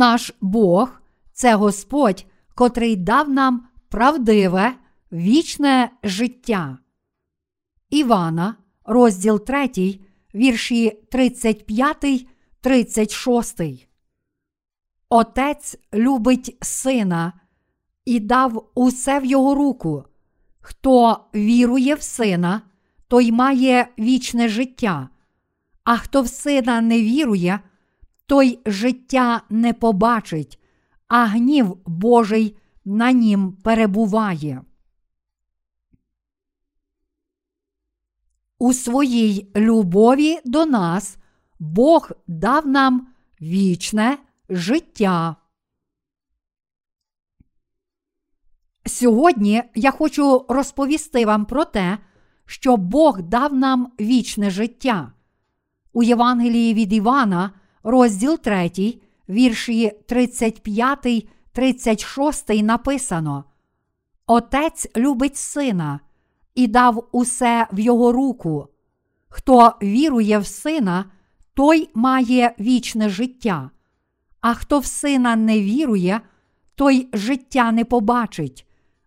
Наш Бог це Господь, котрий дав нам правдиве, вічне життя. Івана, розділ 3, вірші 35, 36. Отець любить сина і дав усе в його руку. Хто вірує в сина, той має вічне життя, а хто в сина не вірує, той життя не побачить, а гнів Божий на нім перебуває. У своїй любові до нас Бог дав нам вічне життя. Сьогодні я хочу розповісти вам про те, що Бог дав нам вічне життя. У Євангелії від Івана, розділ 3, вірші 35, 36 написано: Отець любить сина і дав усе в його руку. Хто вірує в сина, той має вічне життя, а хто в сина не вірує, той життя не побачить,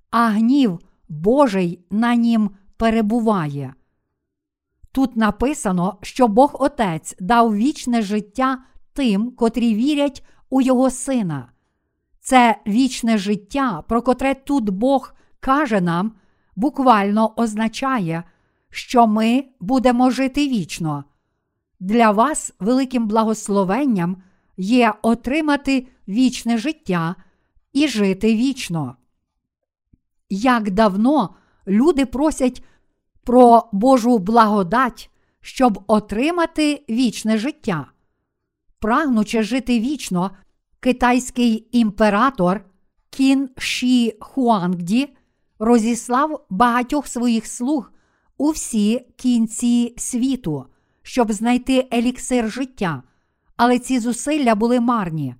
а гнів Божий на нім перебуває. Тут написано, що Бог Отець дав вічне життя тим, котрі вірять у Його Сина. Це вічне життя, про котре тут Бог каже нам, буквально означає, що ми будемо жити вічно. Для вас великим благословенням є отримати вічне життя і жити вічно. Як давно люди просять про Божу благодать, щоб отримати вічне життя. Прагнучи жити вічно, китайський імператор Кін Ші Хуангді розіслав багатьох своїх слуг у всі кінці світу, щоб знайти еліксир життя, але ці зусилля були марні.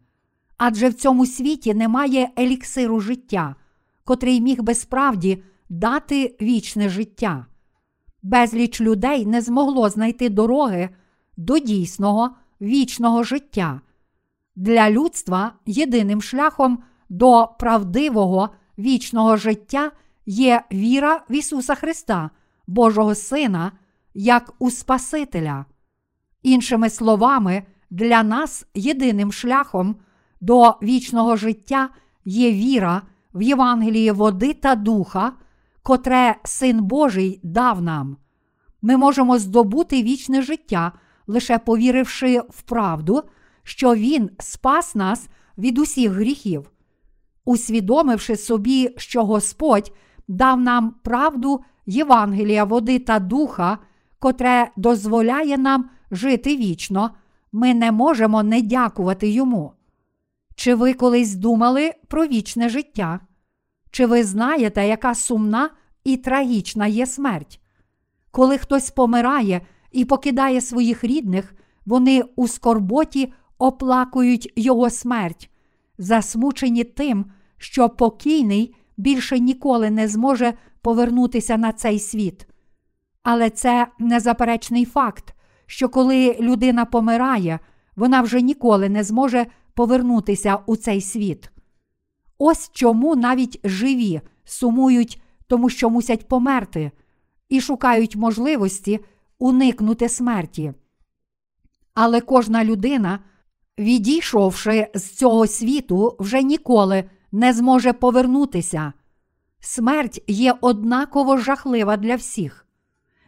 Адже в цьому світі немає еліксиру життя, котрий міг би справді дати вічне життя. Безліч людей не змогло знайти дороги до дійсного вічного життя. Для людства єдиним шляхом до правдивого вічного життя є віра в Ісуса Христа, Божого Сина, як у Спасителя. Іншими словами, для нас єдиним шляхом до вічного життя є віра в Євангеліє води та духа, котре Син Божий дав нам. Ми можемо здобути вічне життя, лише повіривши в правду, що Він спас нас від усіх гріхів, усвідомивши собі, що Господь дав нам правду Євангелія, води та духа, котре дозволяє нам жити вічно, ми не можемо не дякувати йому. Чи ви колись думали про вічне життя? Чи ви знаєте, яка сумна і трагічна є смерть? Коли хтось помирає і покидає своїх рідних, вони у скорботі оплакують його смерть, засмучені тим, що покійний більше ніколи не зможе повернутися на цей світ. Але це незаперечний факт, що коли людина помирає, вона вже ніколи не зможе повернутися у цей світ. Ось чому навіть живі сумують, тому що мусять померти, і шукають можливості уникнути смерті. Але кожна людина, відійшовши з цього світу, вже ніколи не зможе повернутися. Смерть є однаково жахлива для всіх.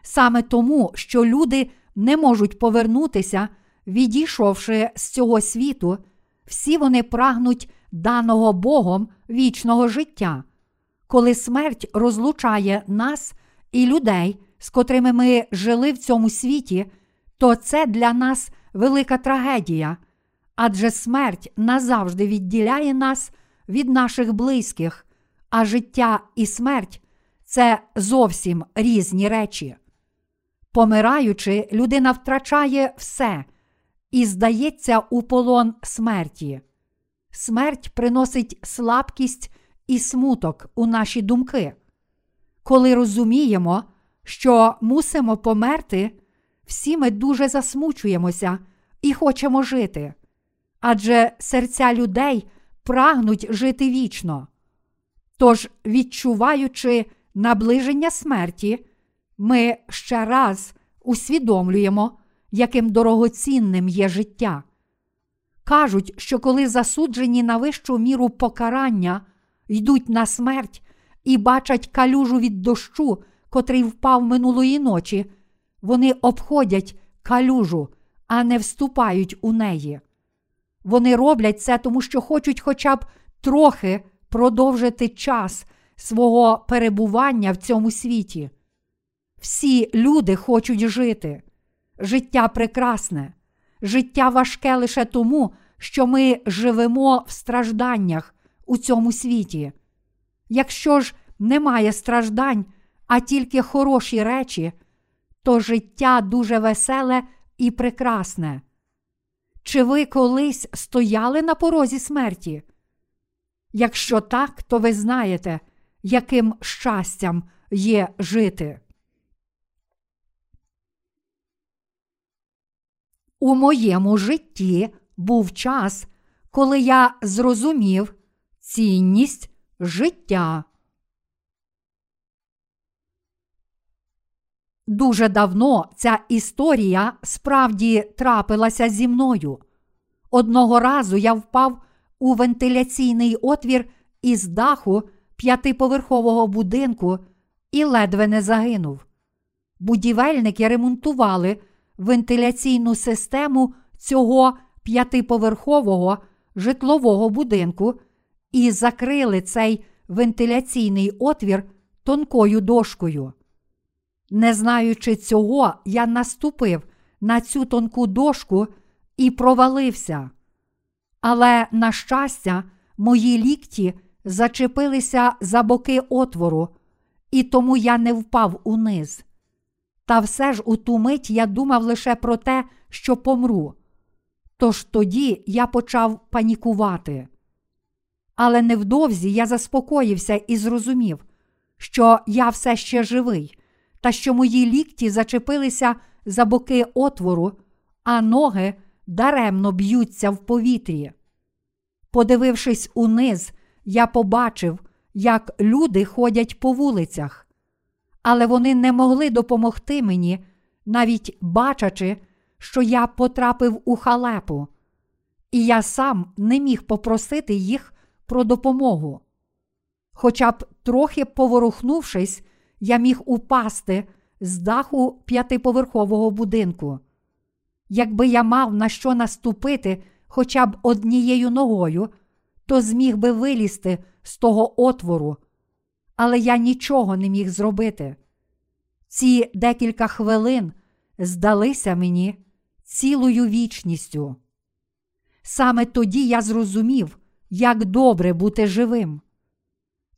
Саме тому, що люди не можуть повернутися, відійшовши з цього світу, всі вони прагнуть даного Богом вічного життя. Коли смерть розлучає нас і людей, з котрими ми жили в цьому світі, то це для нас велика трагедія, адже смерть назавжди відділяє нас від наших близьких, а життя і смерть це зовсім різні речі. Помираючи, людина втрачає все і здається у полон смерті. Смерть приносить слабкість і смуток у наші думки. Коли розуміємо, що мусимо померти, всі ми дуже засмучуємося і хочемо жити. адже серця людей прагнуть жити вічно. Тож, відчуваючи наближення смерті, ми ще раз усвідомлюємо, яким дорогоцінним є життя. Кажуть, що коли засуджені на вищу міру покарання йдуть на смерть і бачать калюжу від дощу, котрий впав минулої ночі, вони обходять калюжу, а не вступають у неї. Вони роблять це, тому що хочуть хоча б трохи продовжити час свого перебування в цьому світі. Всі люди хочуть жити. Життя прекрасне, життя важке лише тому, що ми живемо в стражданнях у цьому світі. Якщо ж немає страждань, а тільки хороші речі, то життя дуже веселе і прекрасне. Чи ви колись стояли на порозі смерті? Якщо так, то ви знаєте, яким щастям є жити. У моєму житті був час, коли я зрозумів цінність життя. Дуже давно ця історія справді трапилася зі мною. Одного разу я впав у вентиляційний отвір із даху п'ятиповерхового будинку і ледве не загинув. Будівельники ремонтували вентиляційну систему цього п'ятиповерхового житлового будинку і закрили цей вентиляційний отвір тонкою дошкою. Не знаючи цього, я наступив на цю тонку дошку і провалився. Але, на щастя, мої лікті зачепилися за боки отвору, і тому я не впав униз. Та все ж у ту мить я думав лише про те, що помру. Тож тоді я почав панікувати. Але невдовзі я заспокоївся і зрозумів, що я все ще живий, та що мої лікті зачепилися за боки отвору, а ноги даремно б'ються в повітрі. Подивившись униз, я побачив, як люди ходять по вулицях, але вони не могли допомогти мені, навіть бачачи, що я потрапив у халепу, і я сам не міг попросити їх про допомогу. Хоча б трохи поворухнувшись, я міг упасти з даху п'ятиповерхового будинку. Якби я мав на що наступити хоча б однією ногою, то зміг би вилізти з того отвору, але я нічого не міг зробити. Ці декілька хвилин здалися мені цілою вічністю. Саме тоді я зрозумів, як добре бути живим.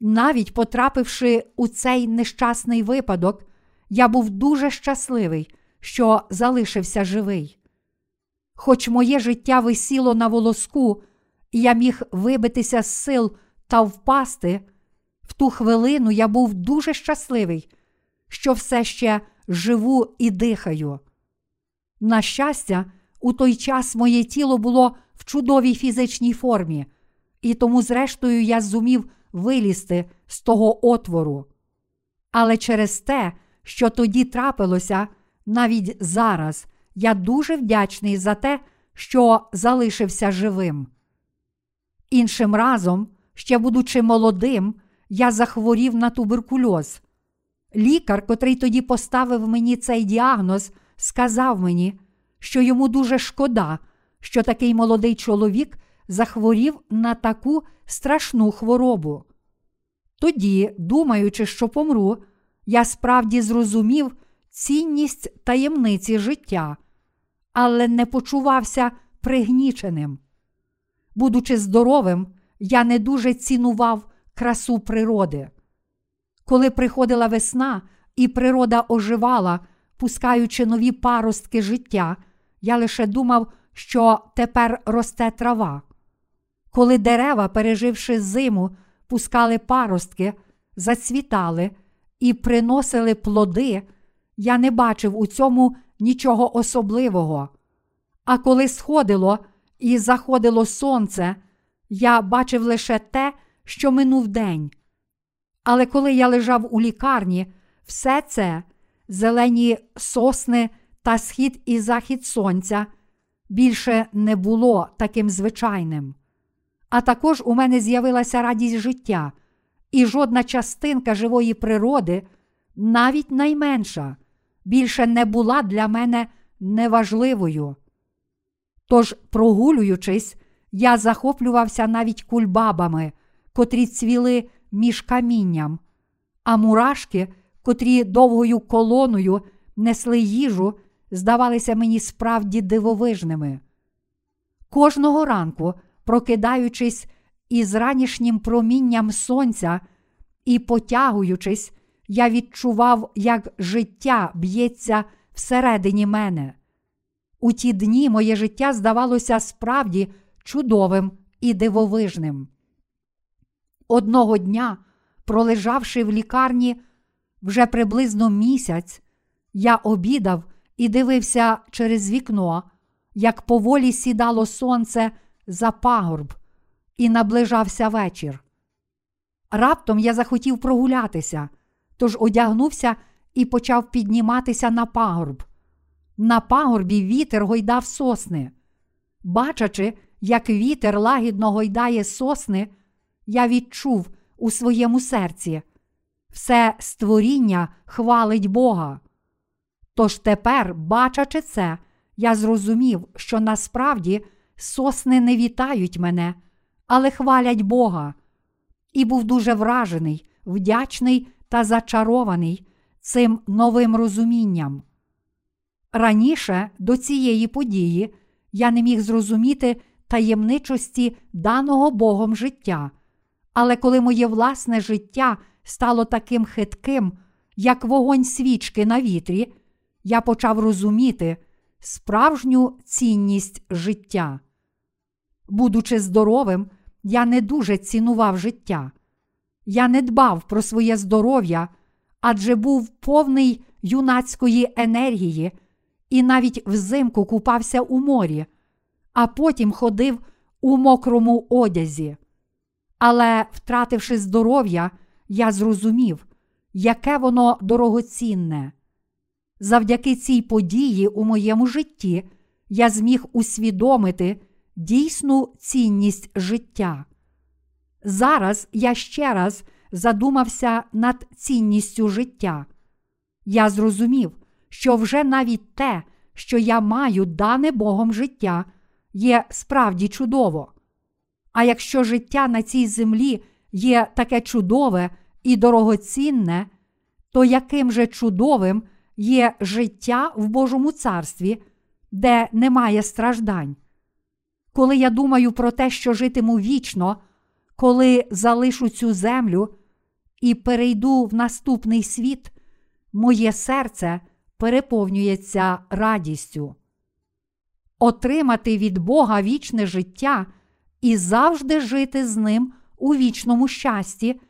Навіть потрапивши у цей нещасний випадок, я був дуже щасливий, що залишився живий. Хоч моє життя висіло на волоску, і я міг вибитися з сил та впасти, в ту хвилину я був дуже щасливий, що все ще живу і дихаю. На щастя, у той час моє тіло було в чудовій фізичній формі, і тому, зрештою, я зумів вилізти з того отвору. Але через те, що тоді трапилося, навіть зараз я дуже вдячний за те, що залишився живим. Іншим разом, ще будучи молодим, я захворів на туберкульоз. Лікар, котрий тоді поставив мені цей діагноз, сказав мені, що йому дуже шкода, що такий молодий чоловік захворів на таку страшну хворобу. Тоді, думаючи, що помру, я справді зрозумів цінність таємниці життя, але не почувався пригніченим. Будучи здоровим, я не дуже цінував красу природи. Коли приходила весна і природа оживала, пускаючи нові паростки життя, я лише думав, що тепер росте трава. Коли дерева, переживши зиму, пускали паростки, зацвітали і приносили плоди, я не бачив у цьому нічого особливого. А коли сходило і заходило сонце, я бачив лише те, що минув день. Але коли я лежав у лікарні, все це зелені сосни та схід і захід сонця більше не було таким звичайним. А також у мене з'явилася радість життя, і жодна частинка живої природи, навіть найменша, більше не була для мене неважливою. Тож, прогулюючись, я захоплювався навіть кульбабами, котрі цвіли між камінням, а мурашки, котрі довгою колоною несли їжу, здавалися мені справді дивовижними. Кожного ранку, прокидаючись із ранішнім промінням сонця і потягуючись, я відчував, як життя б'ється всередині мене. У ті дні моє життя здавалося справді чудовим і дивовижним. Одного дня, пролежавши в лікарні вже приблизно місяць, я обідав і дивився через вікно, як поволі сідало сонце за пагорб, і наближався вечір. Раптом я захотів прогулятися, тож одягнувся і почав підніматися на пагорб. На пагорбі вітер гойдав сосни. Бачачи, як вітер лагідно гойдає сосни, я відчув у своєму серці. Все створіння хвалить Бога. Тож тепер, бачачи це, я зрозумів, що насправді сосни не вітають мене, але хвалять Бога, і був дуже вражений, вдячний та зачарований цим новим розумінням. Раніше до цієї події я не міг зрозуміти таємничості даного Богом життя, але коли моє власне життя стало таким хитким, як вогонь свічки на вітрі, я почав розуміти справжню цінність життя. Будучи здоровим, я не дуже цінував життя. Я не дбав про своє здоров'я, адже був повний юнацької енергії і навіть взимку купався у морі, а потім ходив у мокрому одязі. Але, втративши здоров'я, я зрозумів, яке воно дорогоцінне. Завдяки цій події у моєму житті я зміг усвідомити дійсну цінність життя. Зараз я ще раз задумався над цінністю життя. Я зрозумів, що вже навіть те, що я маю дане Богом життя, є справді чудово. А якщо життя на цій землі є таке чудове і дорогоцінне, то яким же чудовим є життя в Божому царстві, де немає страждань? Коли я думаю про те, що житиму вічно, коли залишу цю землю і перейду в наступний світ, моє серце переповнюється радістю. Отримати від Бога вічне життя і завжди жити з ним у вічному щасті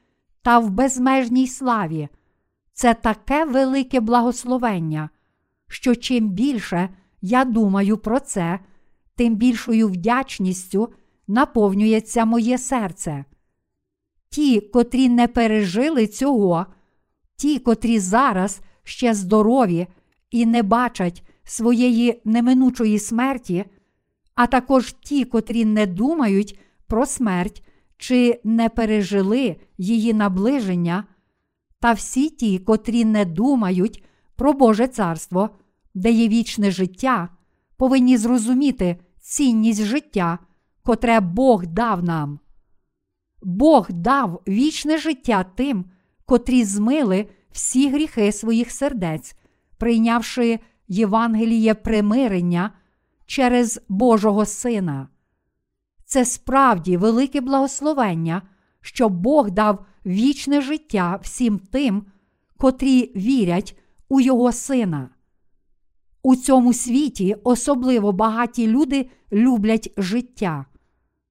та в безмежній славі. Це таке велике благословення, що чим більше я думаю про це, тим більшою вдячністю наповнюється моє серце. Ті, котрі не пережили цього, ті, котрі зараз ще здорові і не бачать своєї неминучої смерті, а також ті, котрі не думають про смерть чи не пережили її наближення, та всі ті, котрі не думають про Боже Царство, де є вічне життя, повинні зрозуміти цінність життя, котре Бог дав нам. Бог дав вічне життя тим, котрі змили всі гріхи своїх сердець, прийнявши Євангеліє примирення через Божого Сина. Це справді велике благословення, що Бог дав вічне життя всім тим, котрі вірять у Його Сина. У цьому світі особливо багаті люди люблять життя.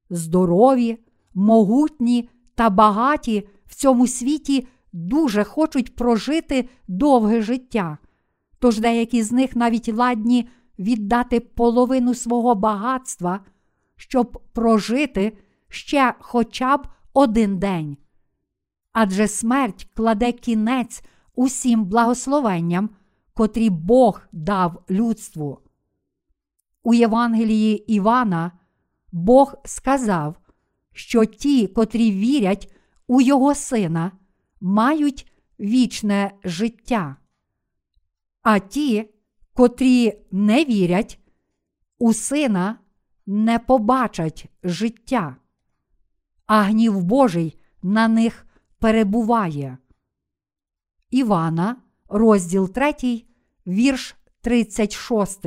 Здорові, могутні та багаті в цьому світі дуже хочуть прожити довге життя, тож деякі з них навіть ладні віддати половину свого багатства щоб прожити ще хоча б один день. Адже смерть кладе кінець усім благословенням, котрі Бог дав людству. У Євангелії Івана Бог сказав, що ті, котрі вірять у Його Сина, мають вічне життя. А ті, котрі не вірять, у сина не побачать життя, а гнів Божий на них перебуває. Івана, розділ 3, вірш 36.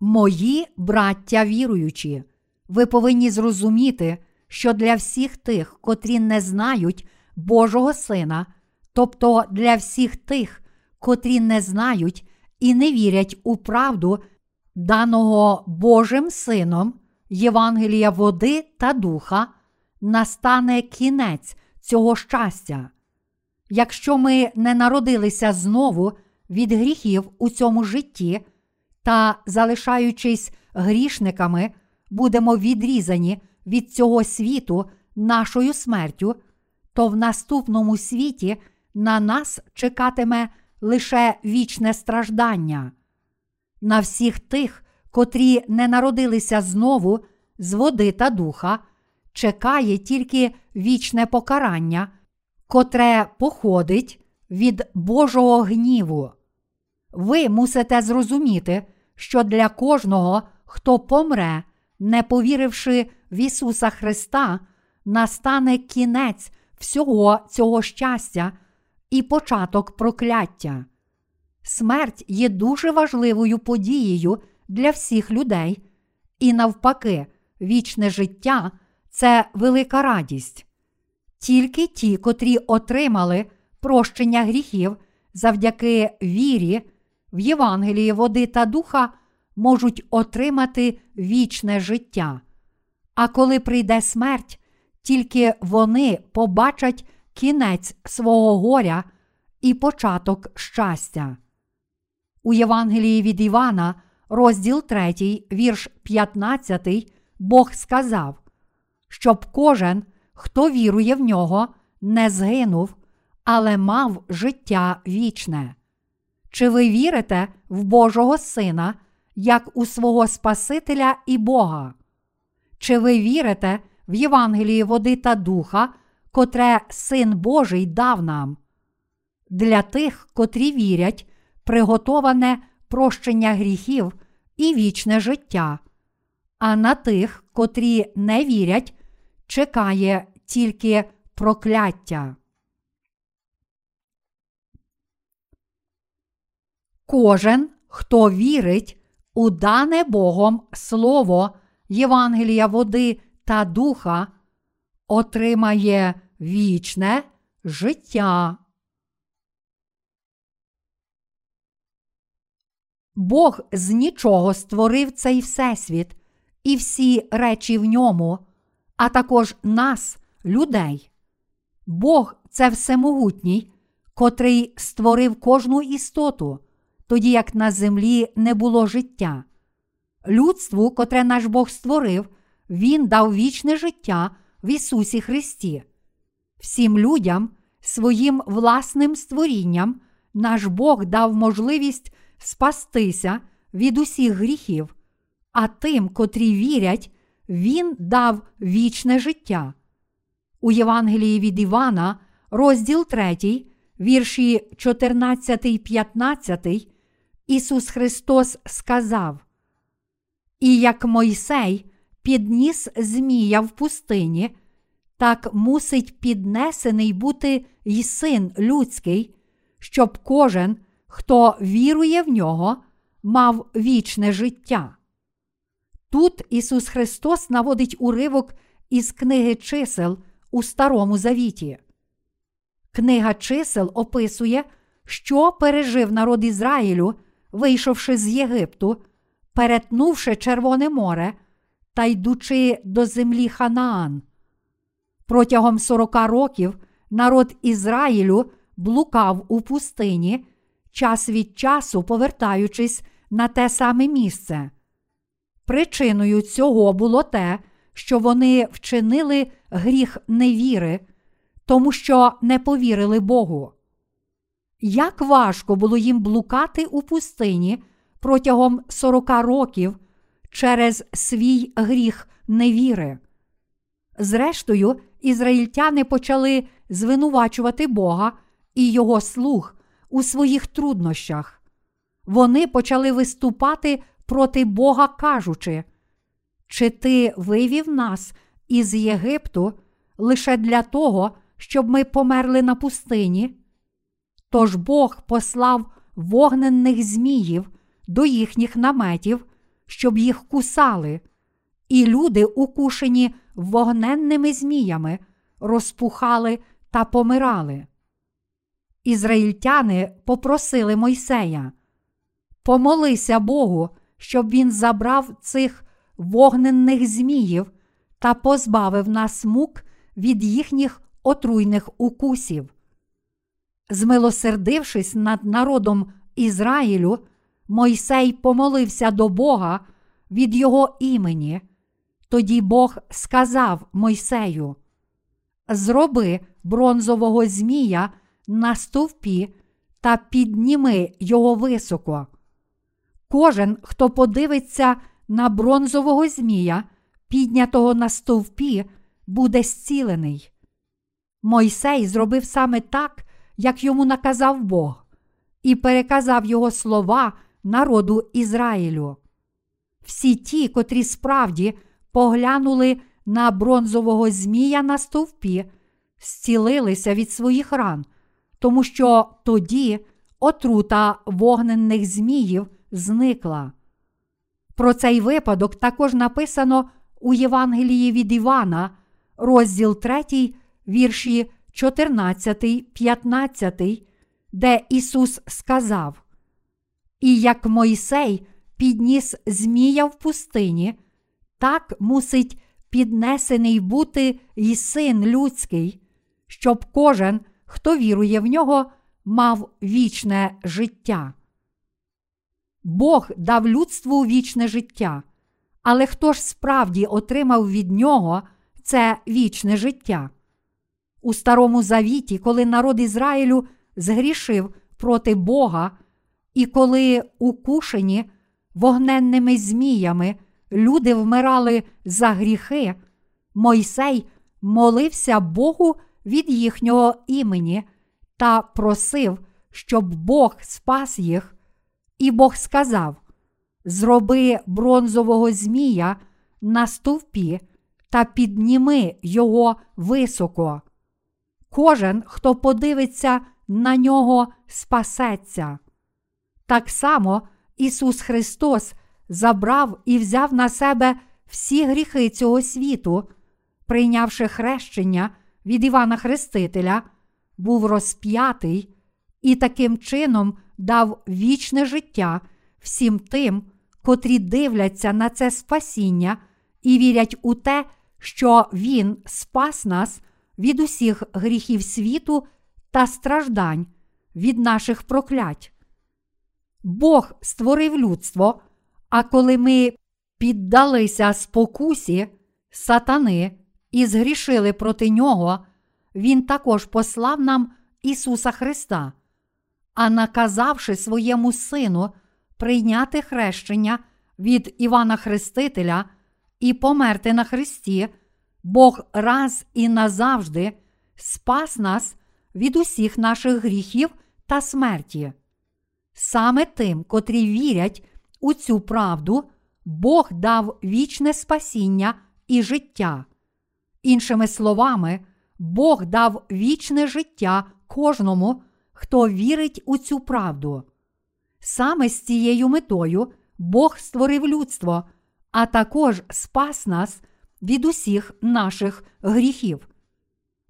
Мої браття віруючі, ви повинні зрозуміти, що для всіх тих, котрі не знають Божого Сина, тобто для всіх тих, котрі не знають і не вірять у правду, даного Божим Сином, Євангелія води та духа, настане кінець цього щастя. Якщо ми не народилися знову від гріхів у цьому житті та, залишаючись грішниками, будемо відрізані від цього світу нашою смертю, то в наступному світі на нас чекатиме лише вічне страждання. На всіх тих, котрі не народилися знову з води та духа, чекає тільки вічне покарання, котре походить від Божого гніву. Ви мусите зрозуміти, що для кожного, хто помре, не повіривши в Ісуса Христа, настане кінець всього цього щастя і початок прокляття. Смерть є дуже важливою подією для всіх людей, і навпаки, вічне життя це велика радість. Тільки ті, котрі отримали прощення гріхів завдяки вірі в Євангелії води та духа, можуть отримати вічне життя. А коли прийде смерть, тільки вони побачать кінець свого горя і початок щастя. У Євангелії від Івана, розділ 3, вірш 15, Бог сказав, щоб кожен, хто вірує в нього, не згинув, але мав життя вічне. Чи ви вірите в Божого Сина, як у свого Спасителя і Бога? Чи ви вірите в Євангелії води та духа, котре Син Божий дав нам? Для тих, котрі вірять, приготоване прощення гріхів і вічне життя, а на тих, котрі не вірять, чекає тільки прокляття. Кожен, хто вірить у дане Богом Слово Євангелія води та духа, отримає вічне життя. Бог з нічого створив цей Всесвіт і всі речі в ньому, а також нас, людей. Бог це всемогутній, котрий створив кожну істоту, тоді як на землі не було життя. Людству, котре наш Бог створив, Він дав вічне життя в Ісусі Христі. Всім людям, своїм власним створінням, наш Бог дав можливість спастися від усіх гріхів, а тим, котрі вірять, Він дав вічне життя. У Євангелії від Івана, розділ 3, вірші 14, 15, Ісус Христос сказав: І як Мойсей підніс Змія в пустині, так мусить піднесений бути й син людський, щоб кожен, хто вірує в нього, мав вічне життя. Тут Ісус Христос наводить уривок із книги чисел у Старому Завіті. Книга чисел описує, що пережив народ Ізраїлю, вийшовши з Єгипту, перетнувши Червоне море та йдучи до землі Ханаан. Протягом сорока років народ Ізраїлю блукав у пустині час від часу повертаючись на те саме місце. причиною цього було те, що вони вчинили гріх невіри, тому що не повірили Богу. Як важко було їм блукати у пустині протягом 40 років через свій гріх невіри. Зрештою, ізраїльтяни почали звинувачувати Бога і його слуг у своїх труднощах. Вони почали виступати проти Бога, кажучи, чи ти вивів нас із Єгипту лише для того, щоб ми померли на пустині? Тож Бог послав вогненних зміїв до їхніх наметів, щоб їх кусали, і люди, укушені вогненними зміями, розпухали та помирали. Ізраїльтяни попросили Мойсея помолися Богу, щоб він забрав цих вогненних зміїв та позбавив нас мук від їхніх отруйних укусів. Змилосердившись над народом Ізраїлю, Мойсей помолився до Бога від його імені. Тоді Бог сказав Мойсею: Зроби бронзового змія на стовпі та підніми його високо. Кожен, хто подивиться на бронзового змія, піднятого на стовпі, буде зцілений. Мойсей зробив саме так, як йому наказав Бог, і переказав його слова народу Ізраїлю. Всі ті, котрі справді поглянули на бронзового змія на стовпі, зцілилися від своїх ран, тому що тоді отрута вогненних зміїв зникла. Про цей випадок також написано у Євангелії від Івана, розділ 3, вірші 14, 15, де Ісус сказав: І як Мойсей підніс Змія в пустині, так мусить піднесений бути й син людський, щоб кожен, хто вірує в нього, мав вічне життя. Бог дав людству вічне життя, але хто ж справді отримав від нього це вічне життя? У Старому Завіті, коли народ Ізраїлю згрішив проти Бога, і коли укушені вогненними зміями люди вмирали за гріхи, Мойсей молився Богу від їхнього імені та просив, щоб Бог спас їх, і Бог сказав: Зроби бронзового змія на стовпі та підніми його високо. Кожен, хто подивиться на нього, спасеться. Так само Ісус Христос забрав і взяв на себе всі гріхи цього світу, прийнявши хрещення від Івана Хрестителя, був розп'ятий і таким чином дав вічне життя всім тим, котрі дивляться на це спасіння і вірять у те, що Він спас нас від усіх гріхів світу та страждань, від наших проклять. Бог створив людство, а коли ми піддалися спокусі сатани і згрішили проти нього, Він також послав нам Ісуса Христа, а наказавши своєму Сину прийняти хрещення від Івана Хрестителя і померти на Христі, Бог раз і назавжди спас нас від усіх наших гріхів та смерті. Саме тим, котрі вірять у цю правду, Бог дав вічне спасіння і життя. Іншими словами, Бог дав вічне життя кожному, хто вірить у цю правду. Саме з цією метою Бог створив людство, а також спас нас від усіх наших гріхів.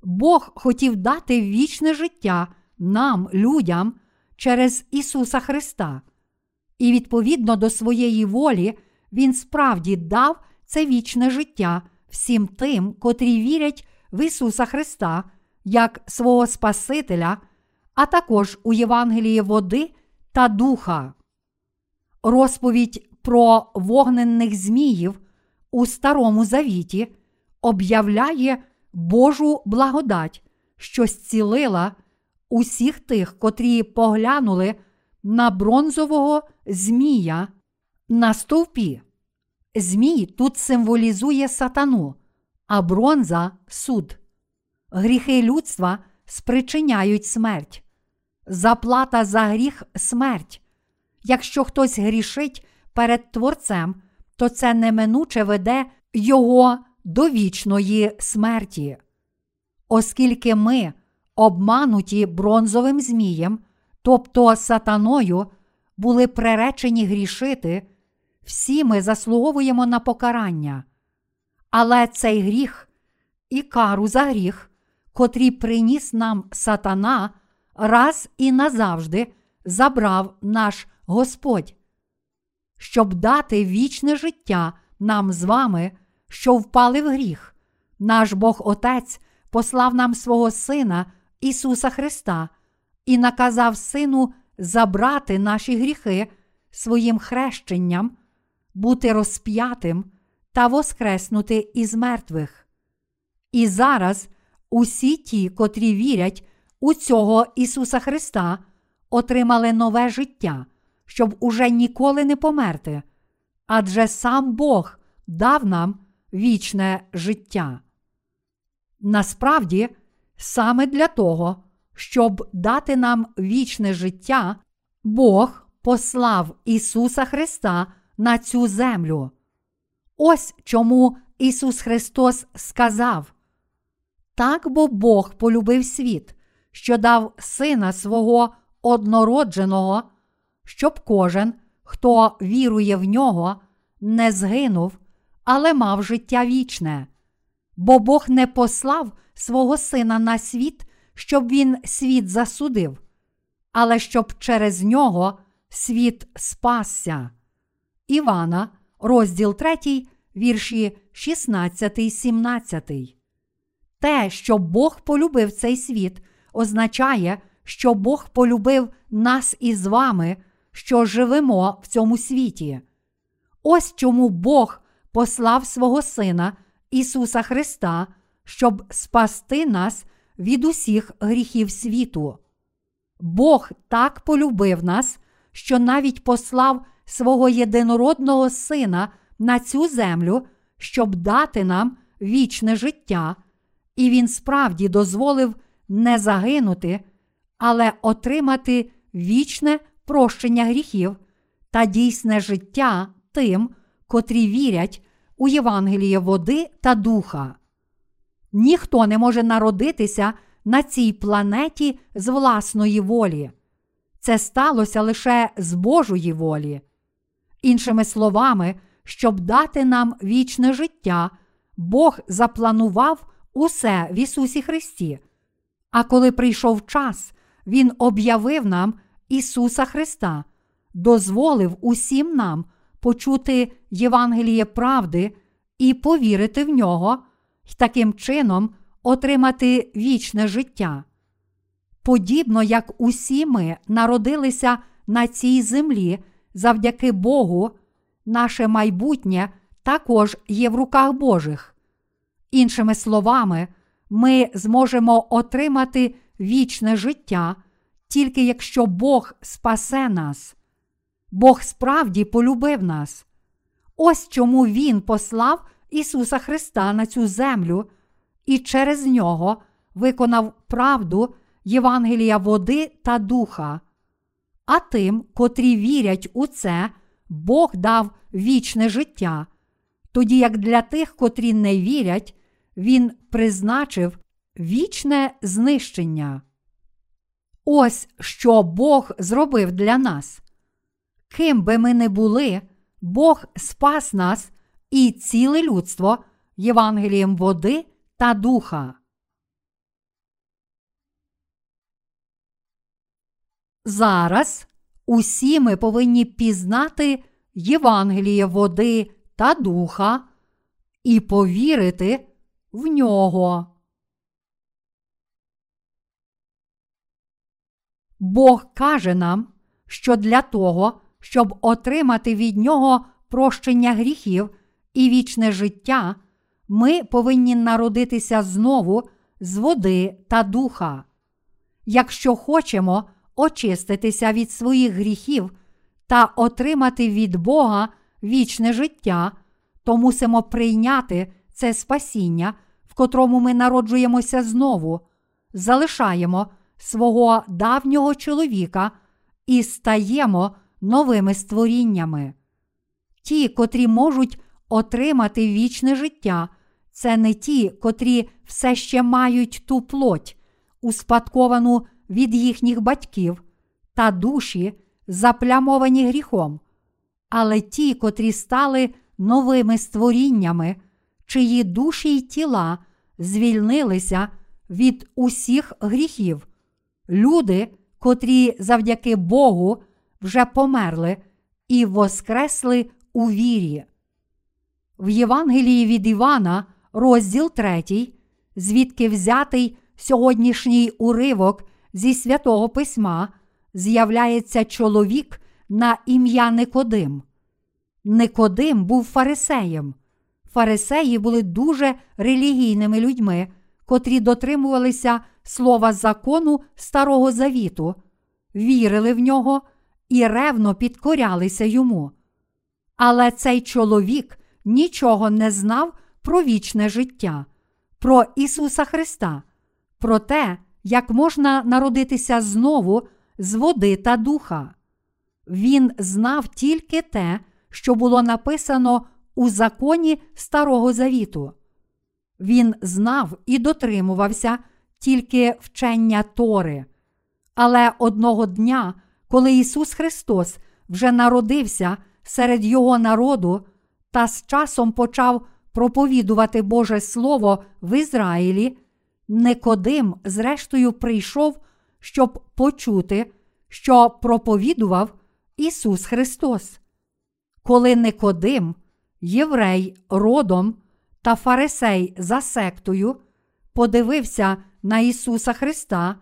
Бог хотів дати вічне життя нам, людям, через Ісуса Христа. І відповідно до своєї волі, Він справді дав це вічне життя всім тим, котрі вірять в Ісуса Христа як свого Спасителя, а також у Євангелії води та духа. Розповідь про вогненних зміїв у Старому Завіті об'являє Божу благодать, що зцілила усіх тих, котрі поглянули на бронзового змія на стовпі. Змій тут символізує сатану, а бронза суд. Гріхи людства спричиняють смерть. Заплата за гріх смерть. Якщо хтось грішить перед Творцем, то це неминуче веде його до вічної смерті. Оскільки ми обмануті бронзовим змієм, тобто сатаною, були приречені грішити, всі ми заслуговуємо на покарання. Але цей гріх і кару за гріх, котрий приніс нам сатана, раз і назавжди забрав наш Господь, щоб дати вічне життя нам з вами, що впали в гріх. Наш Бог Отець послав нам свого Сина Ісуса Христа і наказав Сину забрати наші гріхи своїм хрещенням, бути розп'ятим та воскреснути із мертвих. І зараз усі ті, котрі вірять у цього Ісуса Христа, отримали нове життя, щоб уже ніколи не померти, адже сам Бог дав нам вічне життя. Насправді, саме для того, щоб дати нам вічне життя, Бог послав Ісуса Христа на цю землю. Ось чому Ісус Христос сказав: Так бо Бог полюбив світ, що дав Сина свого однородженого, щоб кожен, хто вірує в нього, не згинув, але мав життя вічне. Бо Бог не послав свого Сина на світ, щоб він світ засудив, але щоб через нього світ спасся. Івана, розділ 3, вірші 16, 17. Те, що Бог полюбив цей світ, означає, що Бог полюбив нас із вами, що живемо в цьому світі. Ось чому Бог послав свого Сина Ісуса Христа, щоб спасти нас від усіх гріхів світу. Бог так полюбив нас, що навіть послав свого єдинородного Сина на цю землю, щоб дати нам вічне життя, і Він справді дозволив не загинути, але отримати вічне прощення гріхів та дійсне життя тим, котрі вірять у Євангеліє води та духа. Ніхто не може народитися на цій планеті з власної волі. Це сталося лише з Божої волі. Іншими словами, щоб дати нам вічне життя, Бог запланував усе в Ісусі Христі. А коли прийшов час, Він об'явив нам Ісуса Христа, дозволив усім нам почути Євангеліє правди і повірити в нього, і таким чином отримати вічне життя. Подібно як усі ми народилися на цій землі завдяки Богу, наше майбутнє також є в руках Божих. Іншими словами, ми зможемо отримати вічне життя, тільки якщо Бог спасе нас. Бог справді полюбив нас. Ось чому Він послав Ісуса Христа на цю землю і через нього виконав правду Євангелія води та духа. А тим, котрі вірять у це, Бог дав вічне життя, тоді як для тих, котрі не вірять, Він призначив вічне знищення. Ось що Бог зробив для нас. Ким би ми не були, Бог спас нас і ціле людство Євангелієм води та духа. Зараз усі ми повинні пізнати Євангеліє води та духа і повірити в нього. Бог каже нам, що для того, щоб отримати від нього прощення гріхів і вічне життя, ми повинні народитися знову з води та духа. Якщо хочемо очиститися від своїх гріхів та отримати від Бога вічне життя, то мусимо прийняти це спасіння, в котрому ми народжуємося знову, залишаємо свого давнього чоловіка і стаємо новими створіннями. Ті, котрі можуть отримати вічне життя, це не ті, котрі все ще мають ту плоть, успадковану від їхніх батьків, та душі, заплямовані гріхом, але ті, котрі стали новими створіннями, чиї душі й тіла звільнилися від усіх гріхів, люди, котрі завдяки Богу вже померли і воскресли у вірі. В Євангелії від Івана, розділ 3, звідки взятий сьогоднішній уривок зі святого письма, з'являється чоловік на ім'я Никодим. Никодим був фарисеєм. Фарисеї були дуже релігійними людьми, котрі дотримувалися слова закону Старого Завіту, вірили в нього і ревно підкорялися йому. Але цей чоловік нічого не знав про вічне життя, про Ісуса Христа, про те, як можна народитися знову з води та духа. Він знав тільки те, що було написано у законі Старого Завіту. Він знав і дотримувався тільки вчення Тори. Але одного дня, коли Ісус Христос вже народився серед Його народу та з часом почав проповідувати Боже Слово в Ізраїлі, Никодим, зрештою, прийшов, щоб почути, що проповідував Ісус Христос. Коли Никодим, єврей родом та фарисей за сектою, подивився на Ісуса Христа,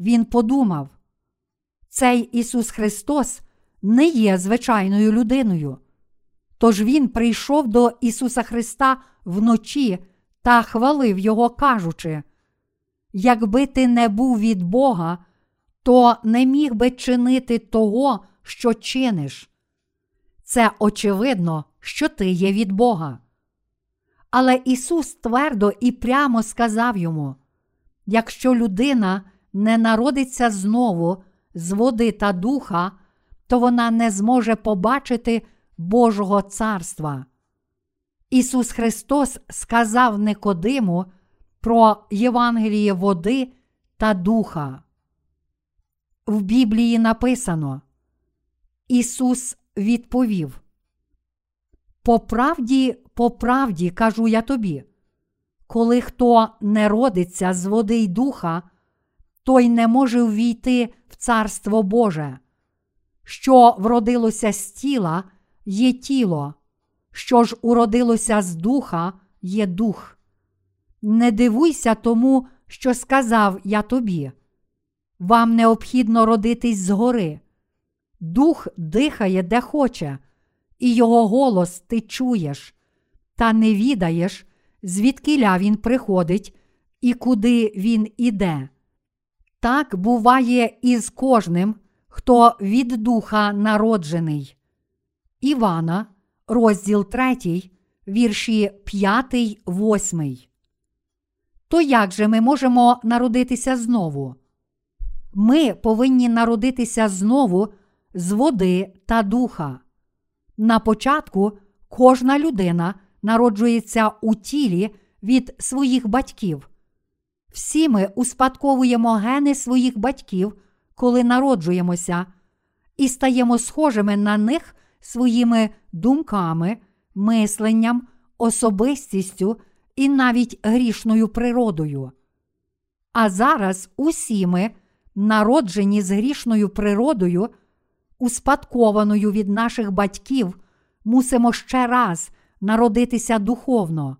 Він подумав: Цей Ісус Христос не є звичайною людиною. Тож Він прийшов до Ісуса Христа вночі та хвалив Його, кажучи: Якби ти не був від Бога, то не міг би чинити того, що чиниш. Це очевидно, що ти є від Бога. Але Ісус твердо і прямо сказав йому: якщо людина не народиться знову з води та духа, то вона не зможе побачити Божого царства. Ісус Христос сказав Никодиму про Євангеліє води та духа. В Біблії написано Ісус відповів: По правді, по правді кажу я тобі, коли хто не родиться з води й духа, той не може ввійти в Царство Боже. Що вродилося з тіла, є тіло, що ж уродилося з духа, є дух. Не дивуйся тому, що сказав я тобі. Вам необхідно родитись згори. Дух дихає де хоче, і його голос ти чуєш, та не відаєш, звідкиля він приходить і куди він іде. Так буває і з кожним, хто від духа народжений. Івана, розділ 3, вірші 5, 8. То як же ми можемо народитися знову? Ми повинні народитися знову з води та духа. На початку кожна людина народжується у тілі від своїх батьків. Всі ми успадковуємо гени своїх батьків, коли народжуємося, і стаємо схожими на них своїми думками, мисленням, особистістю і навіть грішною природою. А зараз усі ми, народжені з грішною природою, успадкованою від наших батьків, мусимо ще раз народитися духовно.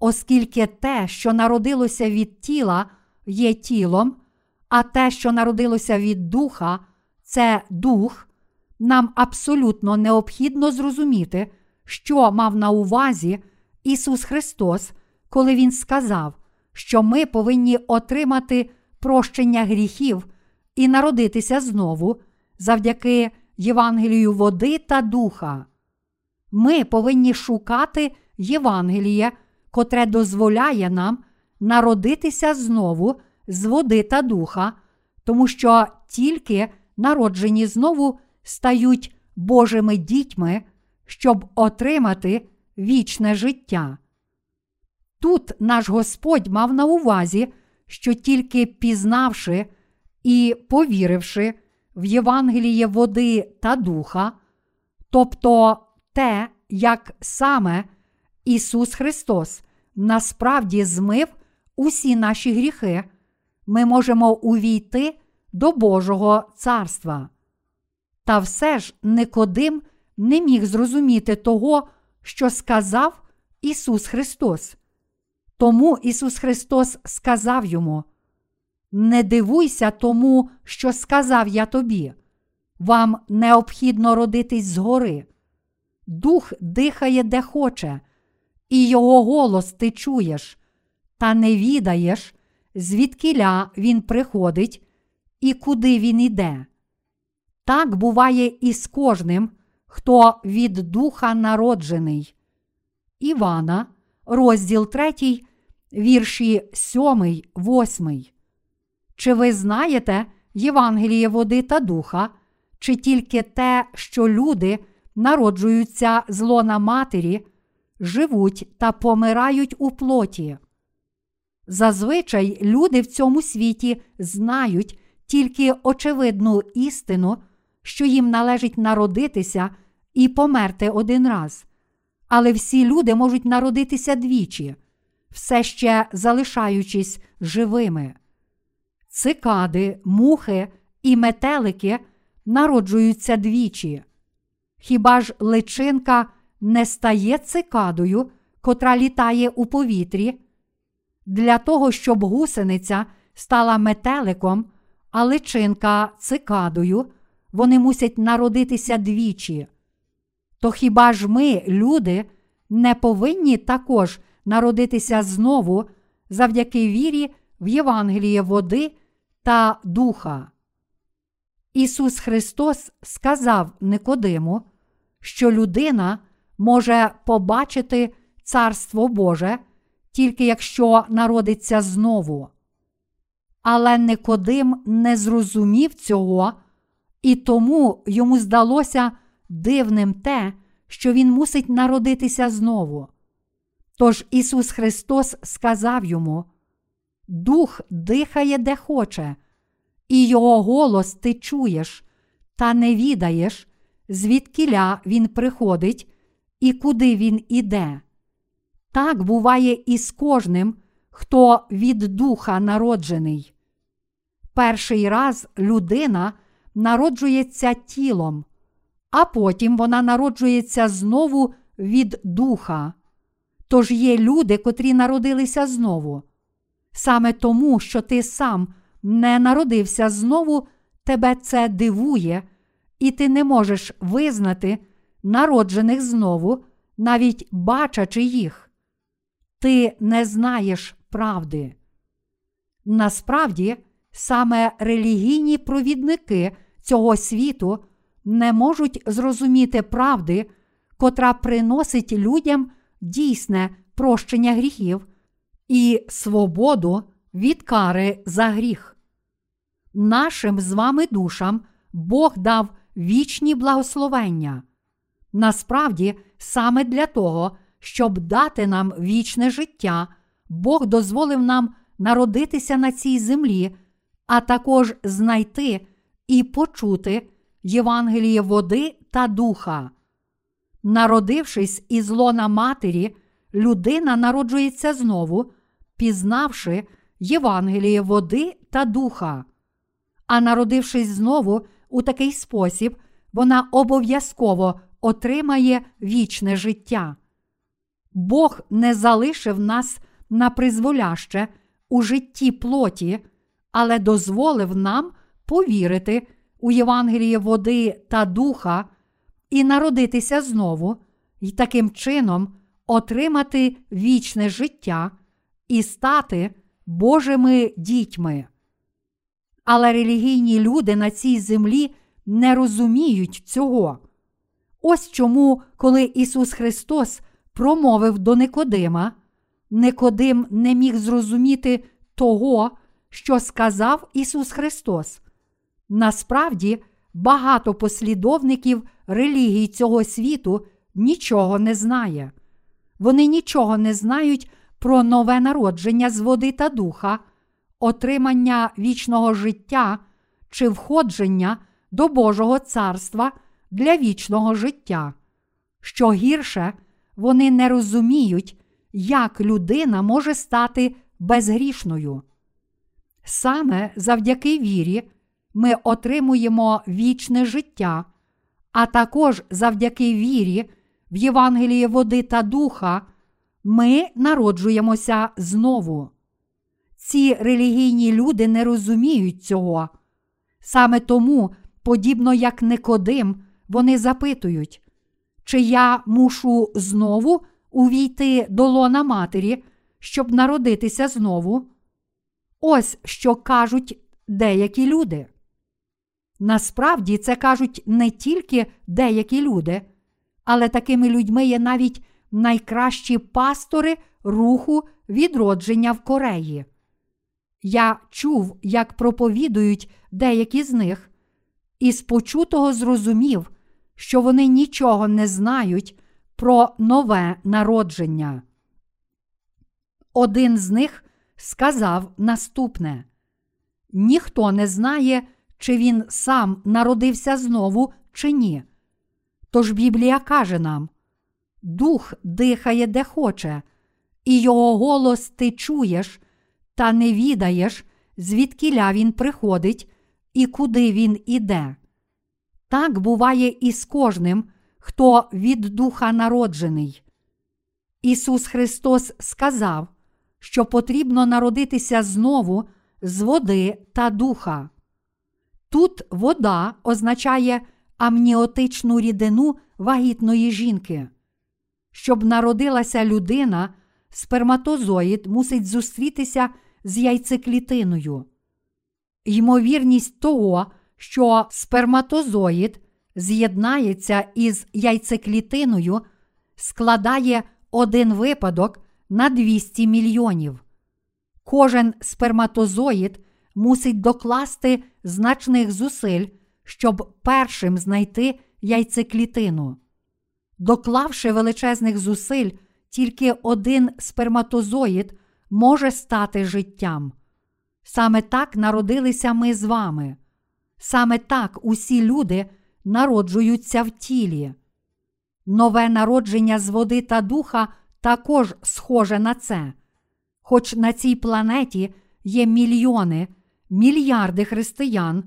Оскільки те, що народилося від тіла, є тілом, а те, що народилося від духа, це дух, нам абсолютно необхідно зрозуміти, що мав на увазі Ісус Христос, коли Він сказав, що ми повинні отримати прощення гріхів і народитися знову завдяки Євангелію води та духа. Ми повинні шукати Євангеліє, котре дозволяє нам народитися знову з води та духа, тому що тільки народжені знову стають Божими дітьми, щоб отримати вічне життя. Тут наш Господь мав на увазі, що тільки пізнавши і повіривши в Євангеліє води та духа, тобто те, як саме Ісус Христос насправді змив усі наші гріхи, ми можемо увійти до Божого царства. Та все ж Никодим не міг зрозуміти того, що сказав Ісус Христос. Тому Ісус Христос сказав йому: Не дивуйся тому, що сказав я тобі. Вам необхідно родитись згори. Дух дихає де хоче, і його голос ти чуєш, та не відаєш, звідкіля він приходить і куди він іде. Так буває і з кожним, хто від духа народжений. Івана, розділ 3, вірші 7, 8. Чи ви знаєте Євангеліє води та духа, чи тільки те, що люди народжуються з лона матері, живуть та помирають у плоті? Зазвичай люди в цьому світі знають тільки очевидну істину, що їм належить народитися і померти один раз. Але всі люди можуть народитися двічі, все ще залишаючись живими. Цикади, мухи і метелики народжуються двічі. Хіба ж личинка не стає цикадою, котра літає у повітрі? Для того, щоб гусениця стала метеликом, а личинка цикадою, вони мусять народитися двічі. То хіба ж ми, люди, не повинні також народитися знову завдяки вірі в Євангеліє води та духа? Ісус Христос сказав Никодиму, що людина може побачити Царство Боже тільки якщо народиться знову. Але Никодим не зрозумів цього, і тому йому здалося дивним те, що він мусить народитися знову. Тож Ісус Христос сказав йому: Дух дихає де хоче, і Його голос ти чуєш, та не відаєш, звідкіля Він приходить і куди він іде. Так буває і з кожним, хто від духа народжений. Перший раз людина народжується тілом, а потім вона народжується знову від духа. Тож є люди, котрі народилися знову. Саме тому, що ти сам не народився знову, тебе це дивує, і ти не можеш визнати народжених знову, навіть бачачи їх. Ти не знаєш правди. Насправді, саме релігійні провідники цього світу не можуть зрозуміти правди, котра приносить людям дійсне прощення гріхів і свободу від кари за гріх. Нашим з вами душам Бог дав вічні благословення. Насправді, саме для того, щоб дати нам вічне життя, Бог дозволив нам народитися на цій землі, а також знайти і почути Євангеліє води та духа. Народившись із лона матері, людина народжується знову, пізнавши Євангеліє води та духа. А народившись знову у такий спосіб, вона обов'язково отримає вічне життя. Бог не залишив нас на призволяще у житті плоті, але дозволив нам повірити у Євангелії води та духа і народитися знову, і таким чином отримати вічне життя і стати Божими дітьми. Але релігійні люди на цій землі не розуміють цього. Ось чому, коли Ісус Христос промовив до Никодима, Никодим не міг зрозуміти того, що сказав Ісус Христос. Насправді, багато послідовників релігій цього світу нічого не знає. Вони нічого не знають про нове народження з води та духа, отримання вічного життя чи входження до Божого царства для вічного життя. Що гірше, вони не розуміють, як людина може стати безгрішною. Саме завдяки вірі ми отримуємо вічне життя, а також завдяки вірі в Євангеліє води та духа ми народжуємося знову. Ці релігійні люди не розуміють цього. Саме тому, подібно як Никодим, вони запитують, чи я мушу знову увійти до лона матері, щоб народитися знову? Ось що кажуть деякі люди. Насправді це кажуть не тільки деякі люди, але такими людьми є навіть найкращі пастори руху відродження в Кореї. Я чув, як проповідують деякі з них, і з почутого зрозумів, що вони нічого не знають про нове народження. Один з них сказав наступне: ніхто не знає, чи він сам народився знову, чи ні. Тож Біблія каже нам: Дух дихає де хоче, і його голос ти чуєш, та не відаєш, звідкіля він приходить і куди він іде. Так буває і з кожним, хто від духа народжений. Ісус Христос сказав, що потрібно народитися знову з води та духа. Тут вода означає амніотичну рідину вагітної жінки. Щоб народилася людина, сперматозоїд мусить зустрітися з яйцеклітиною. Ймовірність того, що сперматозоїд з'єднається із яйцеклітиною, складає один випадок на 200 мільйонів. Кожен сперматозоїд мусить докласти значних зусиль, щоб першим знайти яйцеклітину. Доклавши величезних зусиль, тільки один сперматозоїд може стати життям. Саме так народилися ми з вами. Саме так усі люди народжуються в тілі. Нове народження з води та духа також схоже на це. Хоч на цій планеті є мільйони, мільярди християн,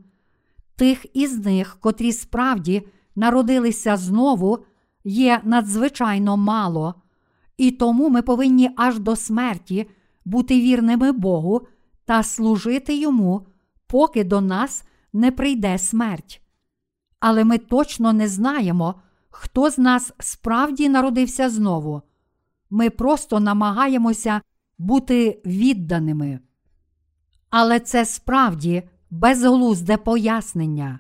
тих із них, котрі справді народилися знову, є надзвичайно мало, і тому ми повинні аж до смерті бути вірними Богу та служити Йому, поки до нас не прийде смерть. Але ми точно не знаємо, хто з нас справді народився знову. Ми просто намагаємося бути відданими. Але це справді безглузде пояснення.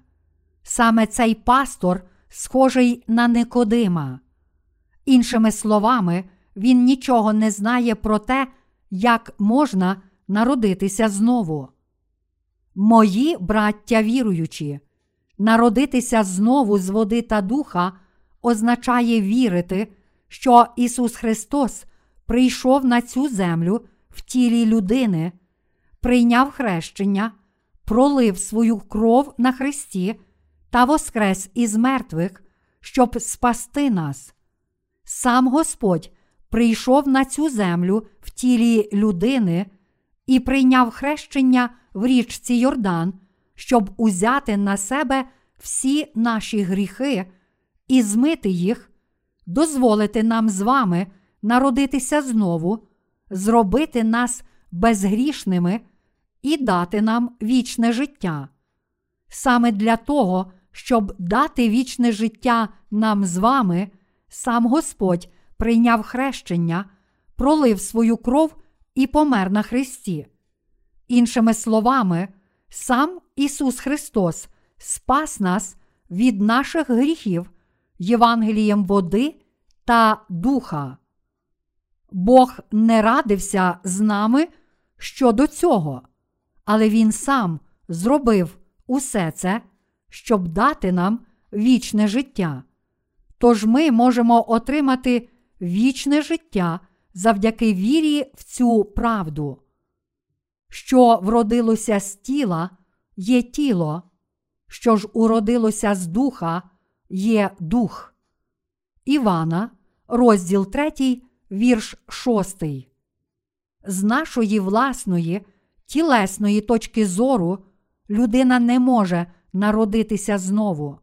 Саме цей пастор схожий на Никодима. Іншими словами, він нічого не знає про те, як можна народитися знову. Мої браття віруючі, народитися знову з води та духа означає вірити, що Ісус Христос прийшов на цю землю в тілі людини, прийняв хрещення, пролив свою кров на Христі та воскрес із мертвих, щоб спасти нас. Сам Господь прийшов на цю землю в тілі людини і прийняв хрещення в річці Йордан, щоб узяти на себе всі наші гріхи і змити їх, дозволити нам з вами народитися знову, зробити нас безгрішними і дати нам вічне життя. Саме для того, щоб дати вічне життя нам з вами, сам Господь прийняв хрещення, пролив свою кров і помер на Христі. Іншими словами, сам Ісус Христос спас нас від наших гріхів Євангелієм води та духа. Бог не радився з нами щодо цього, але Він сам зробив усе це, щоб дати нам вічне життя. Тож ми можемо отримати вічне життя завдяки вірі в цю правду. Що вродилося з тіла, є тіло, що ж уродилося з духа, є дух. Івана, розділ 3, вірш 6. З нашої власної тілесної точки зору людина не може народитися знову.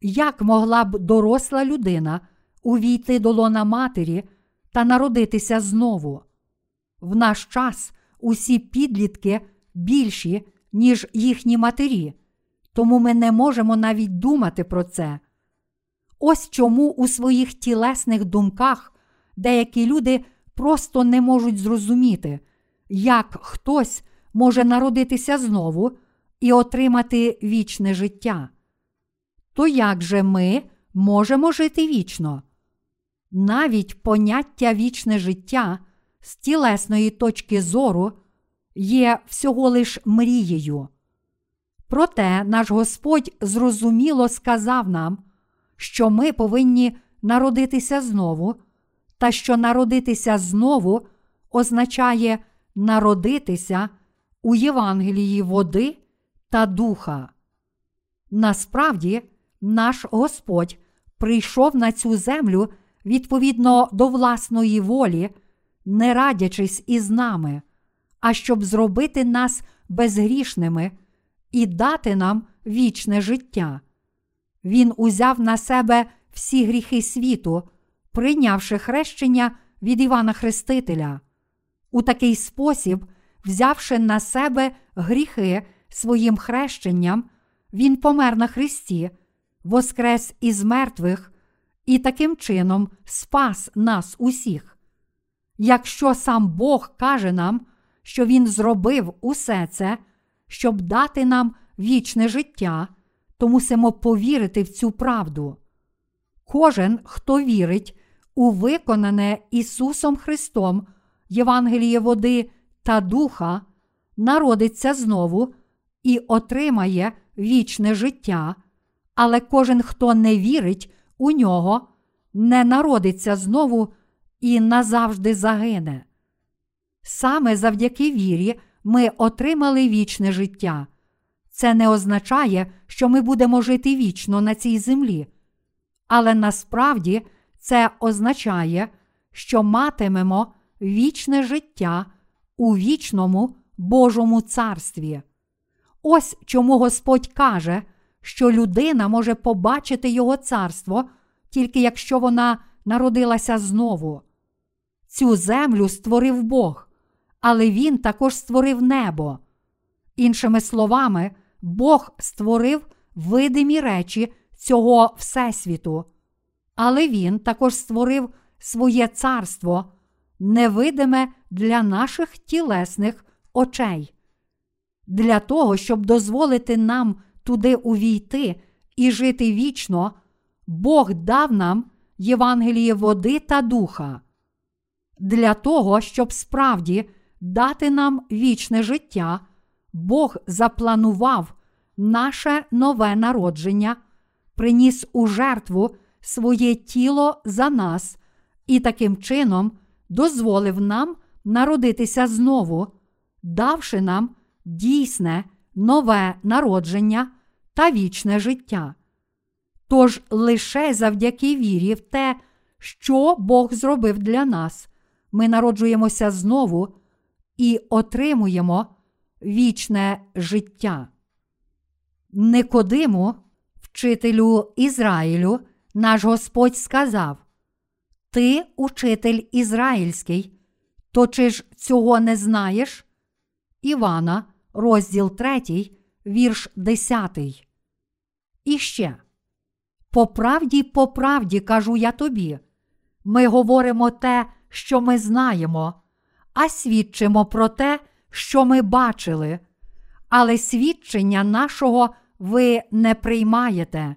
Як могла б доросла людина увійти до лона матері та народитися знову? В наш час усі підлітки більші, ніж їхні матері, тому ми не можемо навіть думати про це. Ось чому у своїх тілесних думках деякі люди просто не можуть зрозуміти, як хтось може народитися знову і отримати вічне життя. То як же ми можемо жити вічно? Навіть поняття вічне життя з тілесної точки зору є всього лиш мрією. Проте наш Господь зрозуміло сказав нам, що ми повинні народитися знову, та що народитися знову означає народитися у Євангелії води та духа. Насправді, наш Господь прийшов на цю землю відповідно до власної волі, не радячись із нами, а щоб зробити нас безгрішними і дати нам вічне життя. Він узяв на себе всі гріхи світу, прийнявши хрещення від Івана Хрестителя. У такий спосіб, взявши на себе гріхи своїм хрещенням, Він помер на Христі, воскрес із мертвих і таким чином спас нас усіх. Якщо сам Бог каже нам, що Він зробив усе це, щоб дати нам вічне життя, то мусимо повірити в цю правду. Кожен, хто вірить у виконане Ісусом Христом Євангеліє води та духа, народиться знову і отримає вічне життя, але кожен, хто не вірить у нього, не народиться знову і назавжди загине. Саме завдяки вірі ми отримали вічне життя. Це не означає, що ми будемо жити вічно на цій землі. Але насправді це означає, що матимемо вічне життя у вічному Божому царстві. Ось чому Господь каже, що людина може побачити Його царство, тільки якщо вона народилася знову. Цю землю створив Бог, але Він також створив небо. Іншими словами, Бог створив видимі речі цього Всесвіту, але Він також створив своє царство, невидиме для наших тілесних очей. Для того, щоб дозволити нам туди увійти і жити вічно, Бог дав нам Євангеліє води та духа. Для того, щоб справді дати нам вічне життя, Бог запланував наше нове народження, приніс у жертву своє тіло за нас і таким чином дозволив нам народитися знову, давши нам дійсне нове народження та вічне життя. Тож лише завдяки вірі в те, що Бог зробив для нас, ми народжуємося знову і отримуємо вічне життя. Никодиму, вчителю Ізраїлю, наш Господь сказав: Ти учитель ізраїльський, то чи ж цього не знаєш? Івана, розділ 3, вірш 10. І ще. По правді, по правді кажу я тобі. Ми говоримо те, що ми знаємо, а свідчимо про те, що ми бачили, але свідчення нашого ви не приймаєте.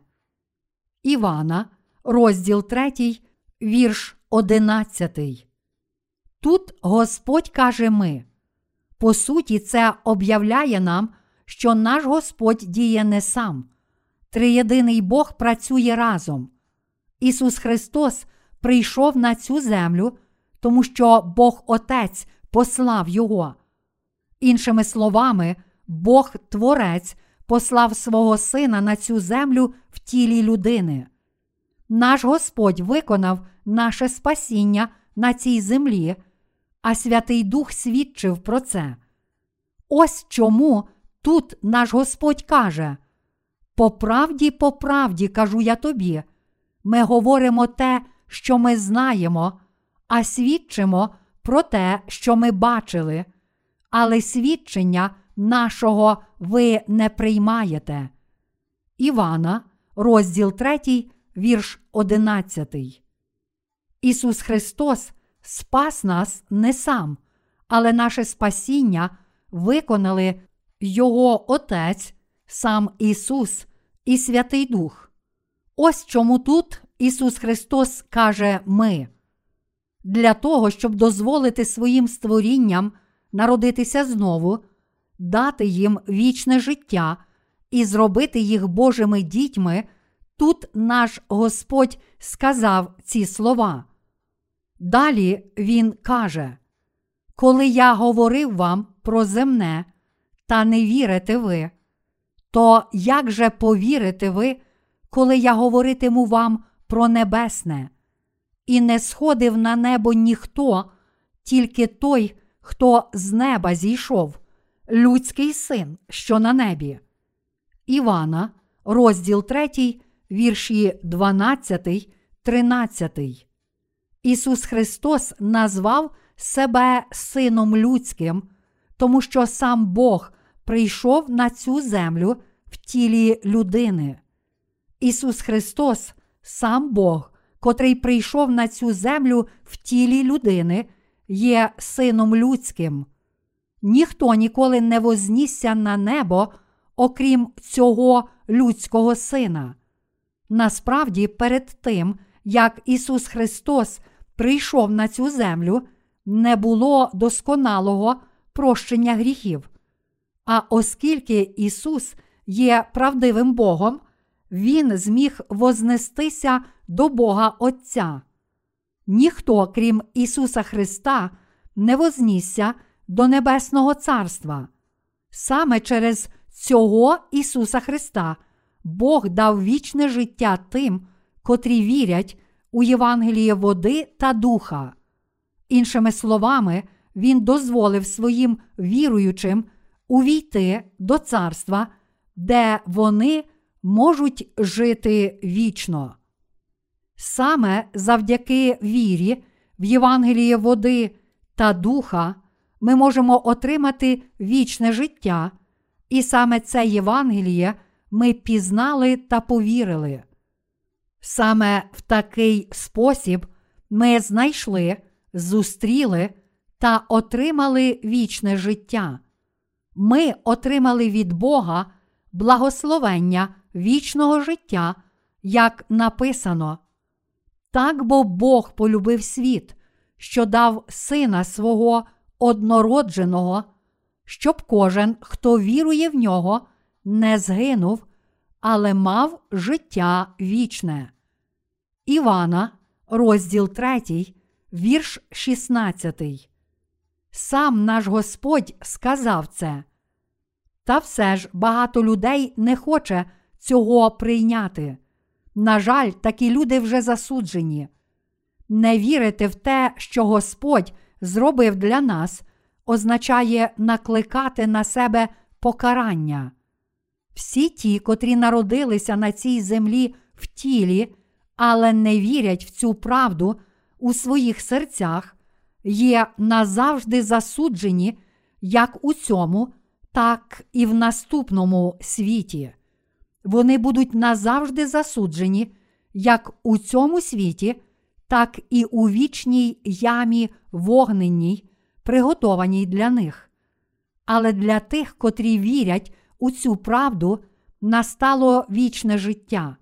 Івана, розділ 3, вірш 11. Тут Господь каже ми. По суті, це об'являє нам, що наш Господь діє не сам. Триєдиний Бог працює разом. Ісус Христос прийшов на цю землю, тому що Бог Отець послав Його. Іншими словами, Бог Творець послав свого Сина на цю землю в тілі людини. Наш Господь виконав наше спасіння на цій землі, а Святий Дух свідчив про це. Ось чому тут наш Господь каже: По правді, по правді кажу я тобі, ми говоримо те, що ми знаємо, а свідчимо про те, що ми бачили, але свідчення нашого ви не приймаєте. Івана, розділ 3, вірш 11. Ісус Христос спас нас не сам, але наше спасіння виконали Його Отець, сам Ісус і Святий Дух. Ось чому тут Ісус Христос каже ми. Для того, щоб дозволити своїм створінням народитися знову, дати їм вічне життя і зробити їх Божими дітьми, тут наш Господь сказав ці слова. Далі Він каже: Коли я говорив вам про земне, та не вірите ви, то як же повірите ви, коли я говоритиму вам про небесне? І не сходив на небо ніхто, тільки той, хто з неба зійшов, людський син, що на небі. Івана, розділ 3, вірші 12, 13. Ісус Христос назвав себе Сином Людським, тому що сам Бог прийшов на цю землю в тілі людини. Ісус Христос, сам Бог, котрий прийшов на цю землю в тілі людини, є Сином Людським. Ніхто ніколи не вознісся на небо, окрім цього людського сина. Насправді, перед тим, як Ісус Христос прийшов на цю землю, не було досконалого прощення гріхів. А оскільки Ісус є правдивим Богом, Він зміг вознестися до Бога Отця. Ніхто, крім Ісуса Христа, не вознісся до Небесного Царства. Саме через цього Ісуса Христа Бог дав вічне життя тим, котрі вірять у Євангеліє води та духа. Іншими словами, Він дозволив своїм віруючим увійти до царства, де вони можуть жити вічно. Саме завдяки вірі в Євангеліє води та духа ми можемо отримати вічне життя, і саме це Євангеліє ми пізнали та повірили. Саме в такий спосіб ми знайшли, зустріли та отримали вічне життя. Ми отримали від Бога благословення вічного життя, як написано. Так бо Бог полюбив світ, що дав сина свого однородженого, щоб кожен, хто вірує в нього, не згинув, але мав життя вічне. Івана, розділ 3, вірш 16. Сам наш Господь сказав це. Та все ж багато людей не хоче цього прийняти. На жаль, такі люди вже засуджені. Не вірити в те, що Господь зробив для нас, означає накликати на себе покарання. Всі ті, котрі народилися на цій землі в тілі, але не вірять в цю правду у своїх серцях, є назавжди засуджені як у цьому, так і в наступному світі. Вони будуть назавжди засуджені як у цьому світі, так і у вічній ямі вогненній, приготованій для них. Але для тих, котрі вірять у цю правду, настало вічне життя.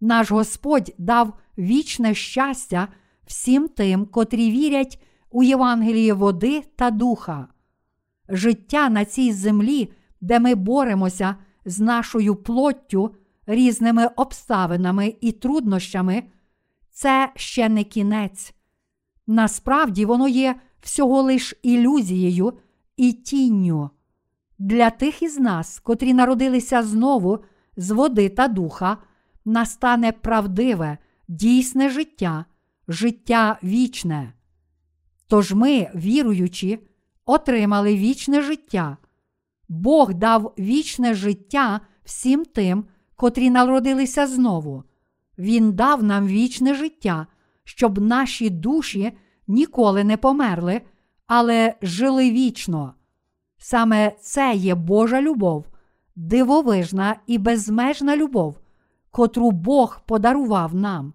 Наш Господь дав вічне щастя всім тим, котрі вірять у Євангеліє води та духа. Життя на цій землі, де ми боремося з нашою плоттю, різними обставинами і труднощами, це ще не кінець. Насправді воно є всього лиш ілюзією і тінню. Для тих із нас, котрі народилися знову з води та духа, настане правдиве, дійсне життя, життя вічне. Тож ми, віруючи, отримали вічне життя. Бог дав вічне життя всім тим, котрі народилися знову. Він дав нам вічне життя, щоб наші душі ніколи не померли, але жили вічно. Саме це є Божа любов, дивовижна і безмежна любов, котру Бог подарував нам.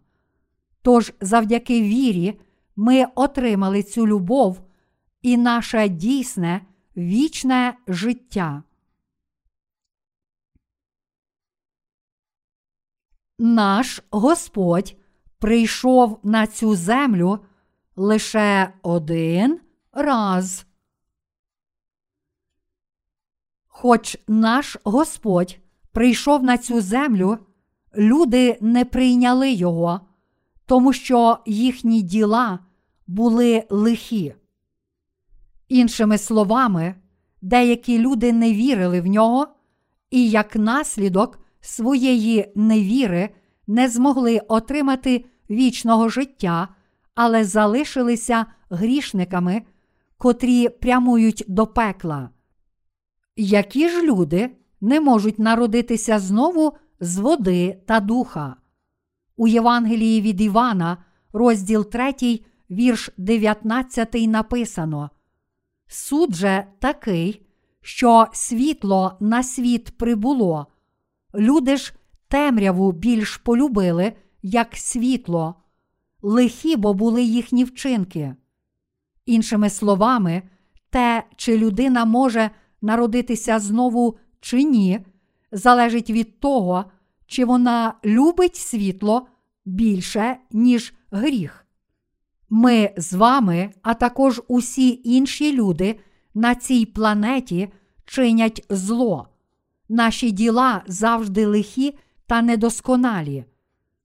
Тож, завдяки вірі, ми отримали цю любов і наше дійсне вічне життя. Наш Господь прийшов на цю землю лише один раз. Хоч наш Господь прийшов на цю землю, люди не прийняли його, тому що їхні діла були лихі. Іншими словами, деякі люди не вірили в нього, і як наслідок своєї невіри не змогли отримати вічного життя, але залишилися грішниками, котрі прямують до пекла. Які ж люди не можуть народитися знову з води та духа? У Євангелії від Івана, розділ 3, вірш 19 написано: Суд же такий, що світло на світ прибуло. Люди ж темряву більш полюбили, як світло, лихі бо були їхні вчинки. Іншими словами, те, чи людина може народитися знову чи ні, залежить від того, чи вона любить світло більше, ніж гріх. Ми з вами, а також усі інші люди на цій планеті чинять зло. Наші діла завжди лихі та недосконалі.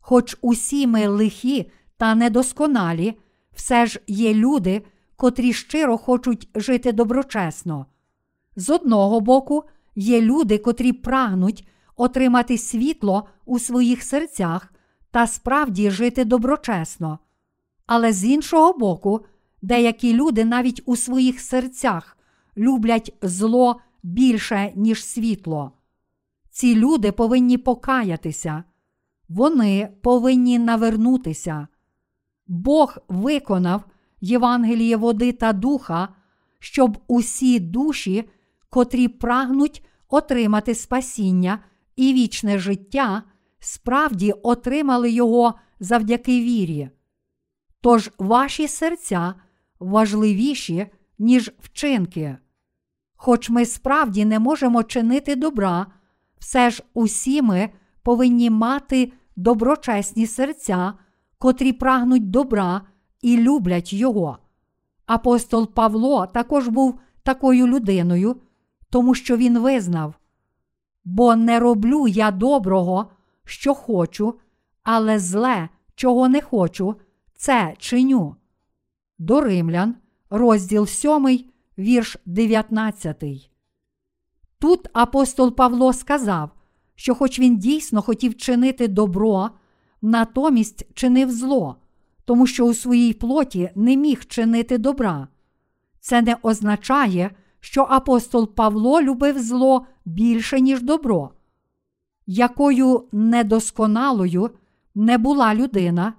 Хоч усі ми лихі та недосконалі, все ж є люди, котрі щиро хочуть жити доброчесно. З одного боку, є люди, котрі прагнуть отримати світло у своїх серцях та справді жити доброчесно. Але з іншого боку, деякі люди навіть у своїх серцях люблять зло більше, ніж світло. Ці люди повинні покаятися, вони повинні навернутися. Бог виконав Євангеліє води та духа, щоб усі душі, котрі прагнуть отримати спасіння і вічне життя, справді отримали його завдяки вірі. Тож ваші серця важливіші, ніж вчинки. Хоч ми справді не можемо чинити добра, все ж усі ми повинні мати доброчесні серця, котрі прагнуть добра і люблять його. Апостол Павло також був такою людиною, тому що він визнав: бо не роблю я доброго, що хочу, але зле, чого не хочу, це чиню. До Римлян, розділ 7, вірш 19. Тут апостол Павло сказав, що, хоч він дійсно хотів чинити добро, натомість чинив зло, тому що у своїй плоті не міг чинити добра. Це не означає, що апостол Павло любив зло більше, ніж добро. Якою недосконалою не була людина,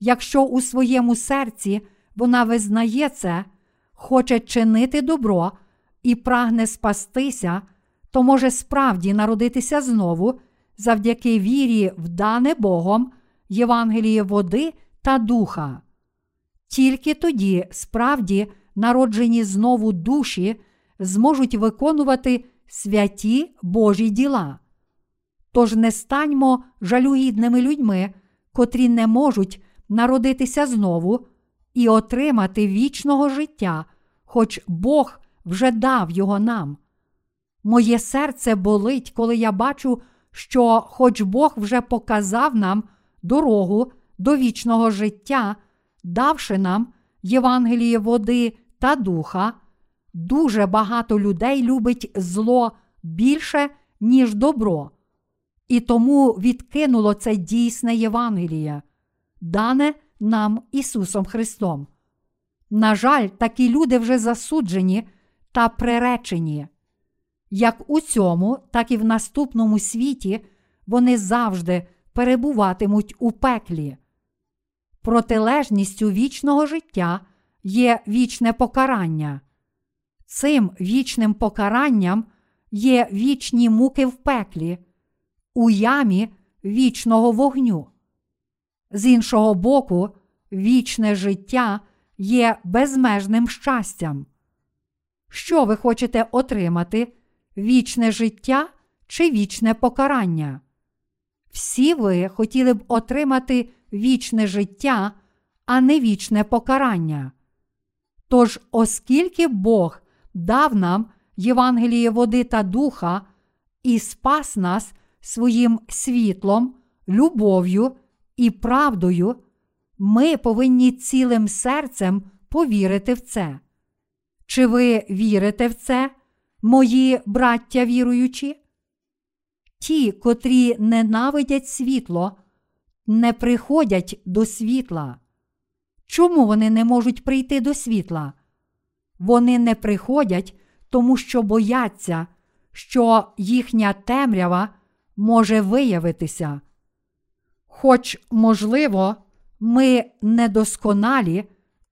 якщо у своєму серці вона визнає це, хоче чинити добро і прагне спастися то може справді народитися знову завдяки вірі в дане Богом Євангеліє води та духа. Тільки тоді справді народжені знову душі зможуть виконувати святі Божі діла. Тож не станьмо жалюгідними людьми, котрі не можуть народитися знову і отримати вічного життя, хоч Бог вже дав його нам. Моє серце болить, коли я бачу, що, хоч Бог вже показав нам дорогу до вічного життя, давши нам Євангеліє води та духа, дуже багато людей любить зло більше, ніж добро, і тому відкинуло це дійсне Євангеліє, дане нам Ісусом Христом. На жаль, такі люди вже засуджені та приречені. Як у цьому, так і в наступному світі вони завжди перебуватимуть у пеклі. Протилежністю вічного життя є вічне покарання. Цим вічним покаранням є вічні муки в пеклі, у ямі вічного вогню. З іншого боку, вічне життя є безмежним щастям. Що ви хочете отримати? Вічне життя чи вічне покарання? Всі ви хотіли б отримати вічне життя, а не вічне покарання. Тож, оскільки Бог дав нам Євангеліє води та духа і спас нас своїм світлом, любов'ю і правдою, ми повинні цілим серцем повірити в це. Чи ви вірите в це, мої браття віруючі? Ті, котрі ненавидять світло, не приходять до світла. Чому вони не можуть прийти до світла? Вони не приходять, тому що бояться, що їхня темрява може виявитися. Хоч, можливо, ми недосконалі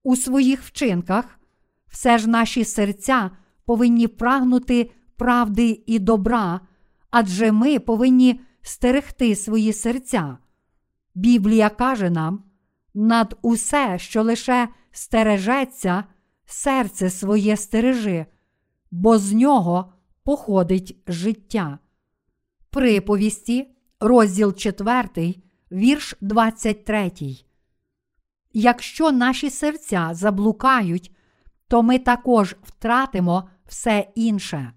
у своїх вчинках, все ж наші серця повинні прагнути правди і добра, адже ми повинні стерегти свої серця. Біблія каже нам, над усе, що лише стережеться, серце своє стережи, бо з нього походить життя. Приповісті, розділ 4, вірш 23. Якщо наші серця заблукають, то ми також втратимо все інше.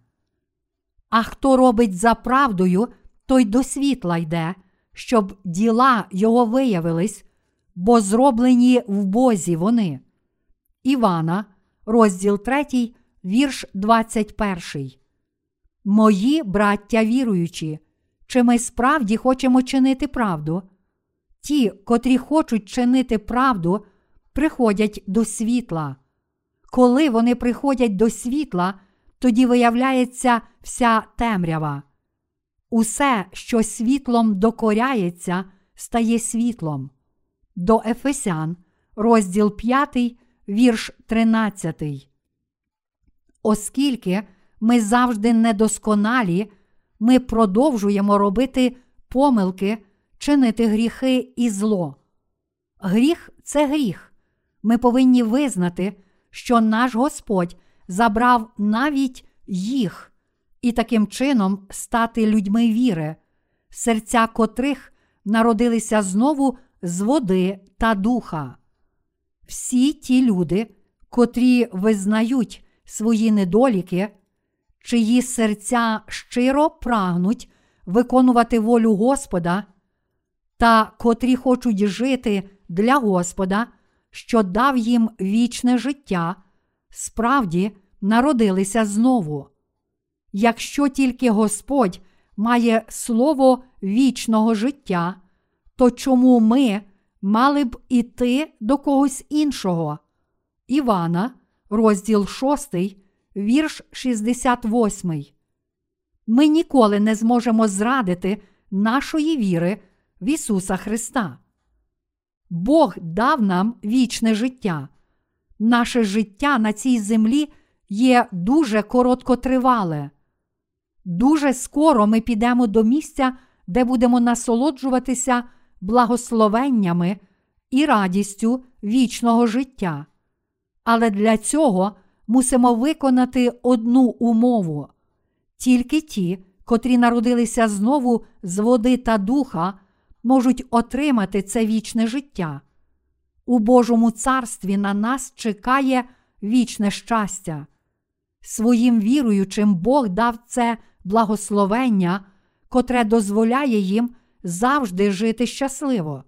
А хто робить за правдою, той до світла йде, щоб діла його виявились, бо зроблені в Бозі вони. Івана, розділ 3, вірш 21. Мої браття віруючі, чи ми справді хочемо чинити правду? Ті, котрі хочуть чинити правду, приходять до світла. Коли вони приходять до світла, тоді виявляється вся темрява. Усе, що світлом докоряється, стає світлом. До Ефесян, розділ 5, вірш 13. Оскільки ми завжди недосконалі, ми продовжуємо робити помилки, чинити гріхи і зло. Гріх це гріх. Ми повинні визнати, що наш Господь забрав навіть їх і таким чином стати людьми віри, серця котрих народилися знову з води та духа. Всі ті люди, котрі визнають свої недоліки, чиї серця щиро прагнуть виконувати волю Господа, та котрі хочуть жити для Господа, що дав їм вічне життя, справді народилися знову. Якщо тільки Господь має слово вічного життя, то чому ми мали б іти до когось іншого? Івана, розділ 6, вірш 68. Ми ніколи не зможемо зрадити нашої віри в Ісуса Христа. Бог дав нам вічне життя. Наше життя на цій землі є дуже короткотривале. Дуже скоро ми підемо до місця, де будемо насолоджуватися благословеннями і радістю вічного життя. Але для цього мусимо виконати одну умову. Тільки ті, котрі народилися знову з води та духа, можуть отримати це вічне життя. У Божому царстві на нас чекає вічне щастя. Своїм віруючим Бог дав це благословення, котре дозволяє їм завжди жити щасливо.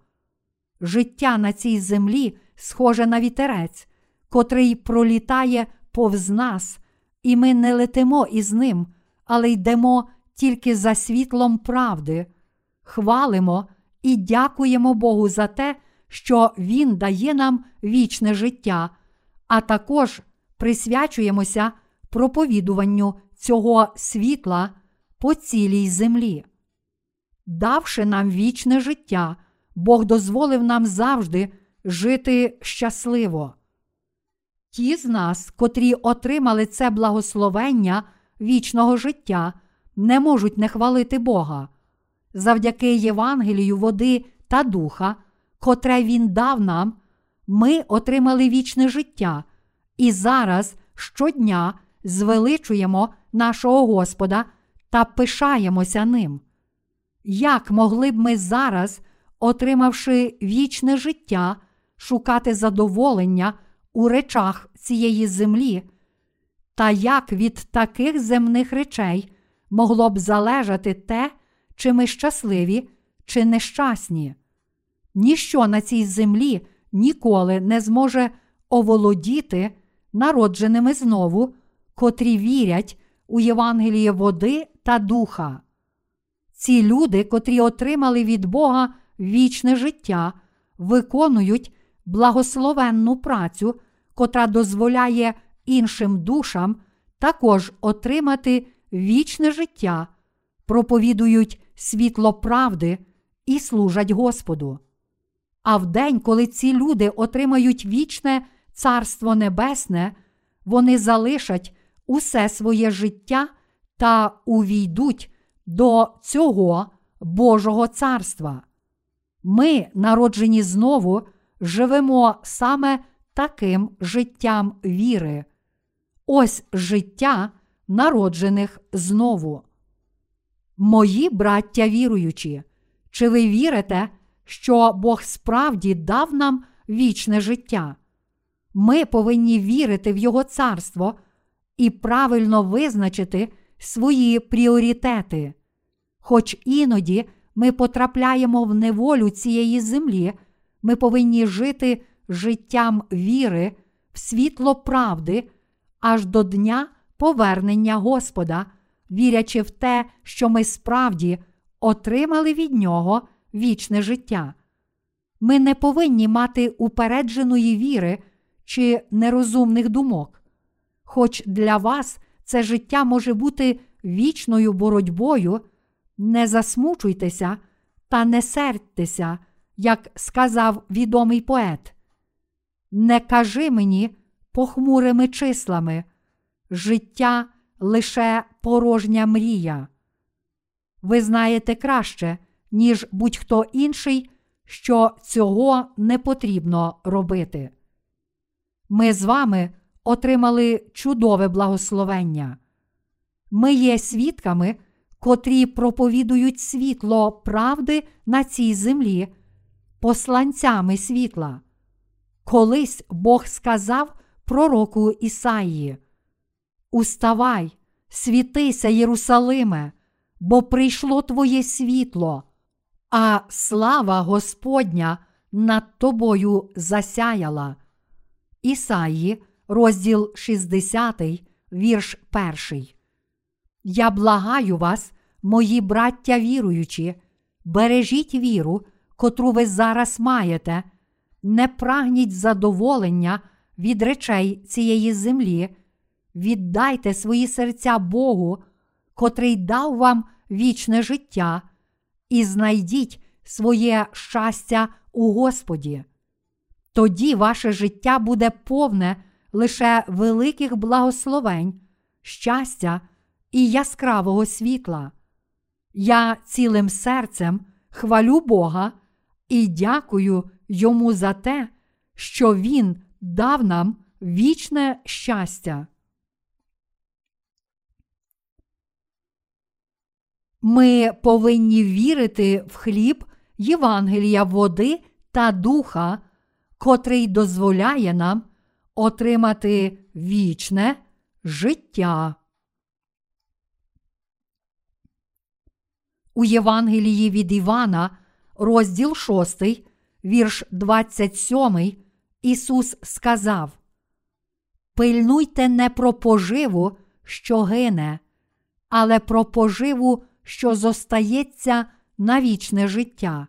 Життя на цій землі схоже на вітерець, котрий пролітає повз нас, і ми не летимо із ним, але йдемо тільки за світлом правди, хвалимо і дякуємо Богу за те, що Він дає нам вічне життя, а також присвячуємося проповідуванню цього світла по цілій землі. Давши нам вічне життя, Бог дозволив нам завжди жити щасливо. Ті з нас, котрі отримали це благословення вічного життя, не можуть не хвалити Бога. Завдяки Євангелію води та духа, котре Він дав нам, ми отримали вічне життя і зараз щодня звеличуємо нашого Господа та пишаємося ним. Як могли б ми зараз, отримавши вічне життя, шукати задоволення у речах цієї землі, та як від таких земних речей могло б залежати те, чи ми щасливі, чи нещасні? Ніщо на цій землі ніколи не зможе оволодіти народженими знову, котрі вірять у Євангеліє води та духа. Ці люди, котрі отримали від Бога вічне життя, виконують благословенну працю, котра дозволяє іншим душам також отримати вічне життя, проповідують світло правди і служать Господу. А в день, коли ці люди отримають вічне Царство Небесне, вони залишать усе своє життя та увійдуть до цього Божого царства. Ми, народжені знову, живемо саме таким життям віри. Ось життя народжених знову. Мої браття віруючі, чи ви вірите, що Бог справді дав нам вічне життя? Ми повинні вірити в Його царство і правильно визначити свої пріоритети. Хоч іноді ми потрапляємо в неволю цієї землі, ми повинні жити життям віри в світло правди аж до дня повернення Господа, вірячи в те, що ми справді отримали від Нього вічне життя. Ми не повинні мати упередженої віри чи нерозумних думок. Хоч для вас це життя може бути вічною боротьбою, не засмучуйтеся та не сердьтеся, як сказав відомий поет. Не кажи мені похмурими числами, життя лише порожня мрія. Ви знаєте краще, ніж будь-хто інший, що цього не потрібно робити. Ми з вами отримали чудове благословення. Ми є свідками, котрі проповідують світло правди на цій землі, посланцями світла. Колись Бог сказав пророку Ісаїї: Уставай, світися, Єрусалиме, бо прийшло Твоє світло, а слава Господня над тобою засяяла. Ісаї, розділ 60, вірш 1. Я благаю вас, мої браття віруючі, бережіть віру, котру ви зараз маєте, не прагніть задоволення від речей цієї землі, віддайте свої серця Богу, котрий дав вам вічне життя, і знайдіть своє щастя у Господі. Тоді ваше життя буде повне лише великих благословень, щастя і яскравого світла. Я цілим серцем хвалю Бога і дякую йому за те, що Він дав нам вічне щастя. Ми повинні вірити в хліб Євангелія води та духа, котрий дозволяє нам отримати вічне життя. У Євангелії від Івана, розділ 6, вірш 27, Ісус сказав: Пильнуйте не про поживу, що гине, але про поживу, що зостається на вічне життя.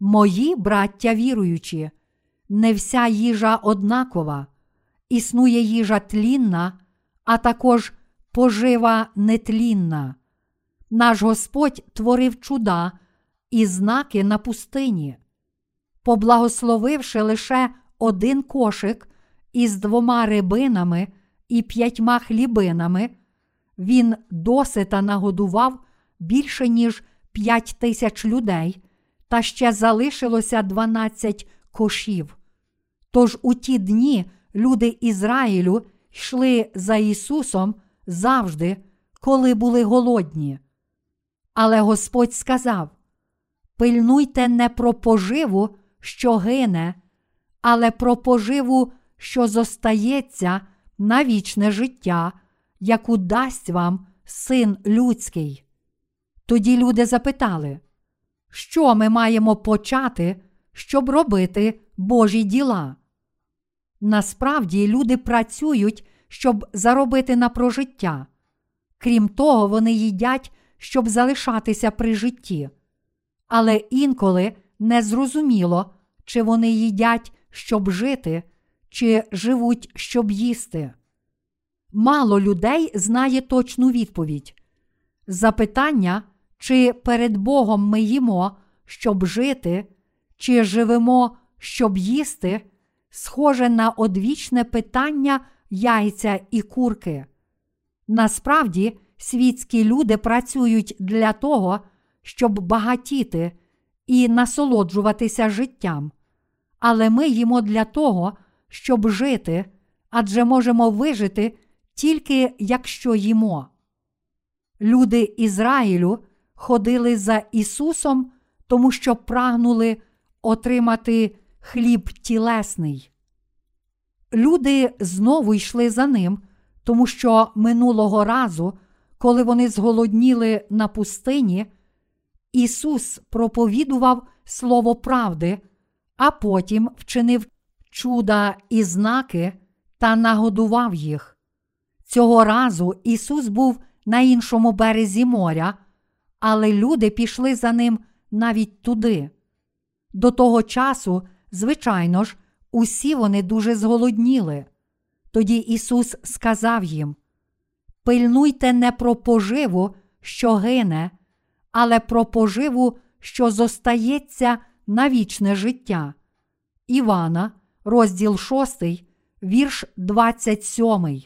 Мої браття віруючі, не вся їжа однакова, існує їжа тлінна, а також пожива нетлінна. Наш Господь творив чуда і знаки на пустині, поблагословивши лише один кошик із двома рибинами і п'ятьма хлібинами, він досита нагодував більше ніж п'ять тисяч людей, та ще залишилося дванадцять кошів. Тож у ті дні люди Ізраїлю йшли за Ісусом завжди, коли були голодні. Але Господь сказав: Пильнуйте не про поживу, що гине, але про поживу, що зостається на вічне життя, яку дасть вам син людський. Тоді люди запитали, що ми маємо почати, щоб робити Божі діла? Насправді люди працюють, щоб заробити на прожиття. Крім того, вони їдять, щоб залишатися при житті. Але інколи незрозуміло, чи вони їдять, щоб жити, чи живуть, щоб їсти. Мало людей знає точну відповідь. Запитання, чи перед Богом ми їмо, щоб жити, чи живемо, щоб їсти, схоже на одвічне питання яйця і курки. Насправді, світські люди працюють для того, щоб багатіти і насолоджуватися життям. Але ми їмо для того, щоб жити, адже можемо вижити тільки якщо їмо. Люди Ізраїлю ходили за Ісусом, тому що прагнули отримати хліб тілесний. Люди знову йшли за ним, тому що минулого разу, коли вони зголодніли на пустині, Ісус проповідував Слово правди, а потім вчинив чуда і знаки та нагодував їх. Цього разу Ісус був на іншому березі моря, але люди пішли за ним навіть туди. До того часу, звичайно ж, усі вони дуже зголодніли. Тоді Ісус сказав їм: Пильнуйте не про поживу, що гине, але про поживу, що зостається на вічне життя. Івана, розділ 6, вірш 27.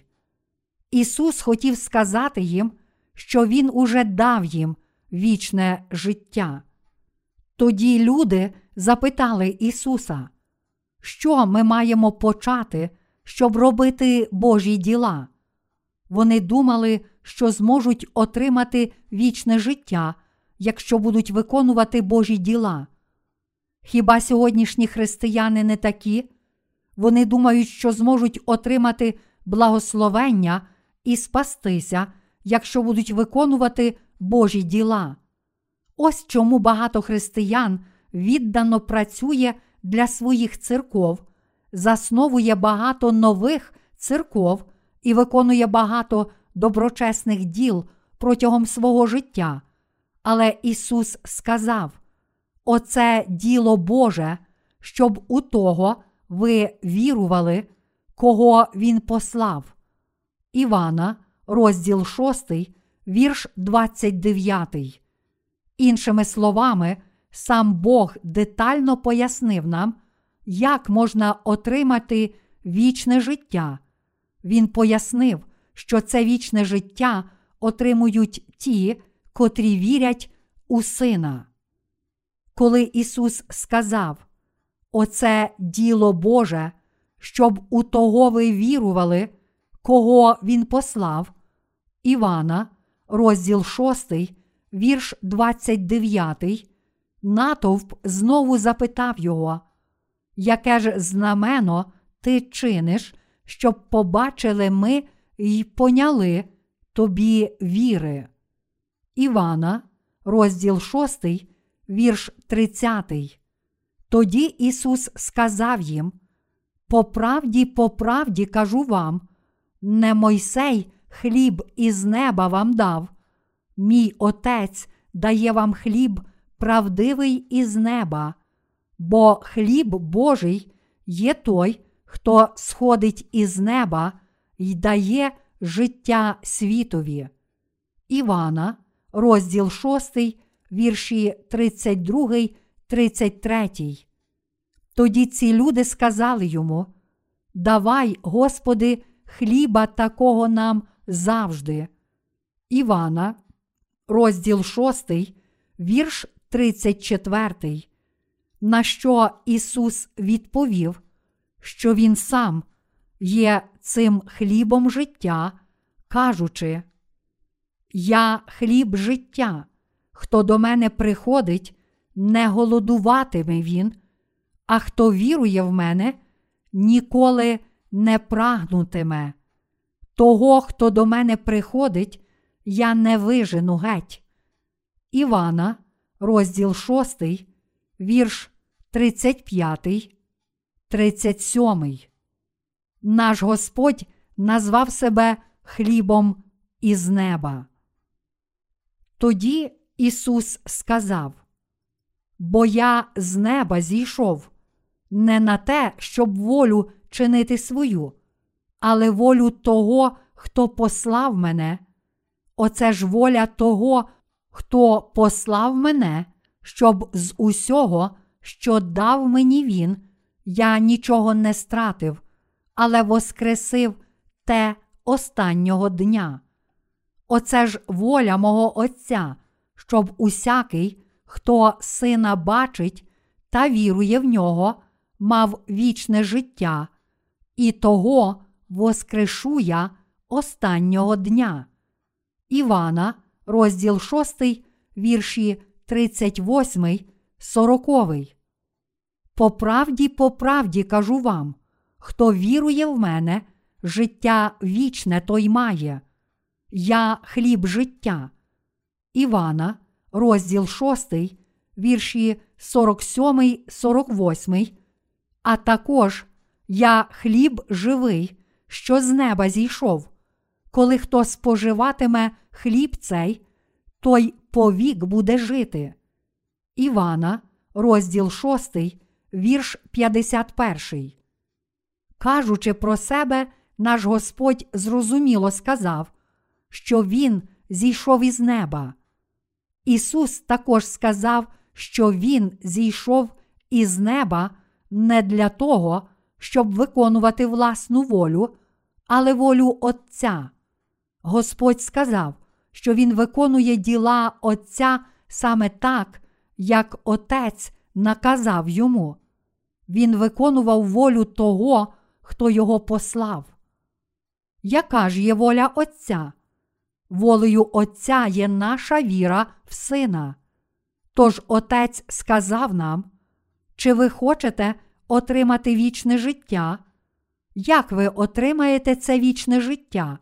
Ісус хотів сказати їм, що Він уже дав їм вічне життя. Тоді люди запитали Ісуса, що ми маємо почати, щоб робити Божі діла? Вони думали, що зможуть отримати вічне життя, якщо будуть виконувати Божі діла. Хіба сьогоднішні християни не такі? Вони думають, що зможуть отримати благословення і спастися, якщо будуть виконувати Божі діла. Ось чому багато християн віддано працює для своїх церков, засновує багато нових церков і виконує багато доброчесних діл протягом свого життя. Але Ісус сказав: Оце діло Боже, щоб у того ви вірували, кого Він послав. Івана, розділ 6, вірш 29. Іншими словами, сам Бог детально пояснив нам, як можна отримати вічне життя. Він пояснив, що це вічне життя отримують ті, котрі вірять у Сина. Коли Ісус сказав, Оце діло Боже, щоб у того ви вірували, кого Він послав, Івана, розділ 6, вірш 29, натовп знову запитав його, Яке ж знамено ти чиниш, щоб побачили ми й поняли тобі віри? Івана, розділ 6, вірш 30. Тоді Ісус сказав їм: По правді, по правді кажу вам, не Мойсей хліб із неба вам дав, мій Отець дає вам хліб правдивий із неба, бо хліб Божий є той, хто сходить із неба й дає життя світові. Івана, розділ 6, вірші 32, 33. Тоді ці люди сказали йому: Давай, Господи, хліба такого нам завжди. Івана, розділ 6, вірш 34. На що Ісус відповів, що Він сам є цим хлібом життя, кажучи: Я хліб життя, хто до мене приходить, не голодуватиме він, а хто вірує в мене, ніколи не прагнутиме. Того, хто до мене приходить, я не вижену геть. Івана, розділ 6, вірш 35, 37. Наш Господь назвав себе хлібом із неба. Тоді Ісус сказав: Бо я з неба зійшов не на те, щоб волю чинити свою, але волю того, хто послав мене. Оце ж воля того, хто послав мене, щоб з усього, що дав мені він, я нічого не стратив, але воскресив те останнього дня. Оце ж воля мого Отця, щоб усякий, хто сина бачить та вірує в нього, мав вічне життя, і того воскрешу я останнього дня. Івана, розділ 6, вірші 38, 40. По правді, по правді кажу вам, хто вірує в мене, життя вічне той має. Я хліб життя. Івана, розділ 6, вірші 47, 48, а також я хліб живий, що з неба зійшов. Коли хто споживатиме хліб цей, той повік буде жити. Івана, розділ 6, вірш 51. Кажучи про себе, наш Господь зрозуміло сказав, що Він зійшов із неба. Ісус також сказав, що Він зійшов із неба не для того, щоб виконувати власну волю, але волю Отця. Господь сказав, що Він виконує діла Отця саме так, як Отець наказав йому. Він виконував волю того, хто його послав. Яка ж є воля Отця? Волею Отця є наша віра в Сина. Тож Отець сказав нам, чи ви хочете отримати вічне життя? Як ви отримаєте це вічне життя?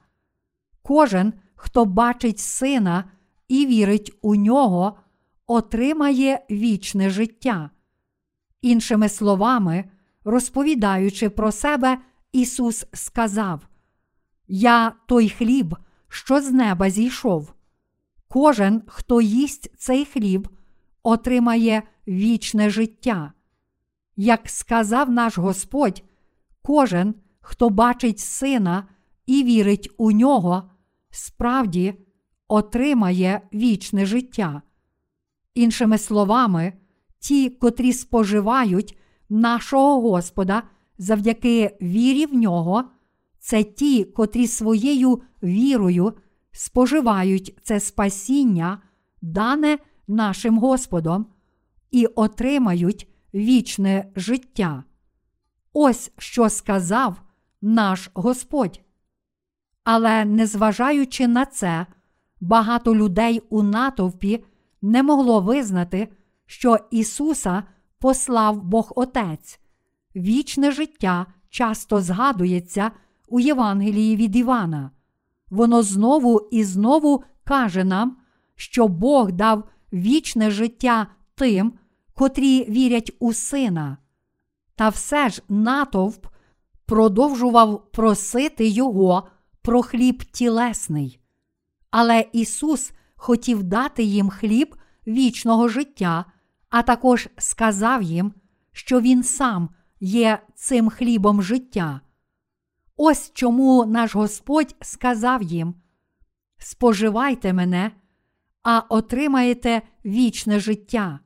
Кожен, хто бачить сина і вірить у нього, отримає вічне життя. Іншими словами, розповідаючи про себе, Ісус сказав: Я той хліб, що з неба зійшов. Кожен, хто їсть цей хліб, отримає вічне життя. Як сказав наш Господь, кожен, хто бачить сина і вірить у нього, справді отримає вічне життя. Іншими словами, ті, котрі споживають нашого Господа завдяки вірі в нього, це ті, котрі своєю вірою споживають це спасіння, дане нашим Господом, і отримають вічне життя. Ось що сказав наш Господь. Але незважаючи на це, багато людей у натовпі не могло визнати, що Ісуса послав Бог Отець. Вічне життя часто згадується у Євангелії від Івана. Воно знову і знову каже нам, що Бог дав вічне життя тим, котрі вірять у Сина. Та все ж натовп продовжував просити Його про хліб тілесний. Але Ісус хотів дати їм хліб вічного життя, а також сказав їм, що Він сам є цим хлібом життя. Ось чому наш Господь сказав їм: Споживайте мене, а отримаєте вічне життя.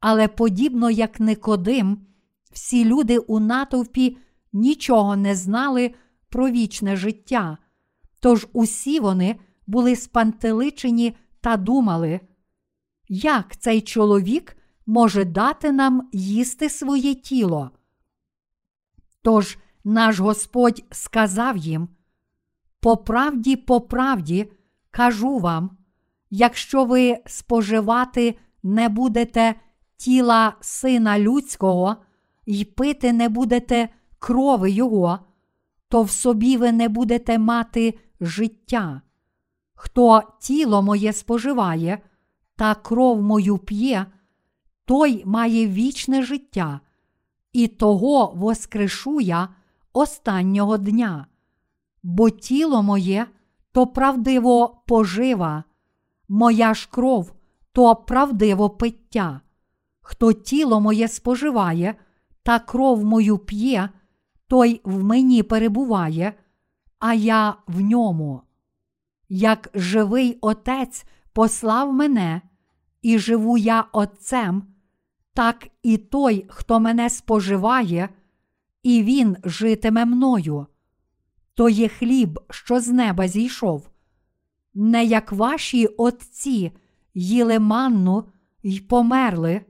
Але подібно як Никодим, всі люди у натовпі нічого не знали про вічне життя, тож усі вони були спантеличені та думали, як цей чоловік може дати нам їсти своє тіло. Тож наш Господь сказав їм: По правді, по правді, кажу вам, якщо ви споживати не будете тіла Сина Людського і пити не будете крови Його, то в собі ви не будете мати життя. Хто тіло моє споживає та кров мою п'є, той має вічне життя, і того воскрешу я останнього дня. Бо тіло моє то правдиво пожива, моя ж кров то правдиво пиття. Хто тіло моє споживає та кров мою п'є, той в мені перебуває, а я в ньому. Як живий Отець послав мене, і живу я Отцем, так і той, хто мене споживає, і він житиме мною. То є хліб, що з неба зійшов. Не як ваші отці їли манну й померли.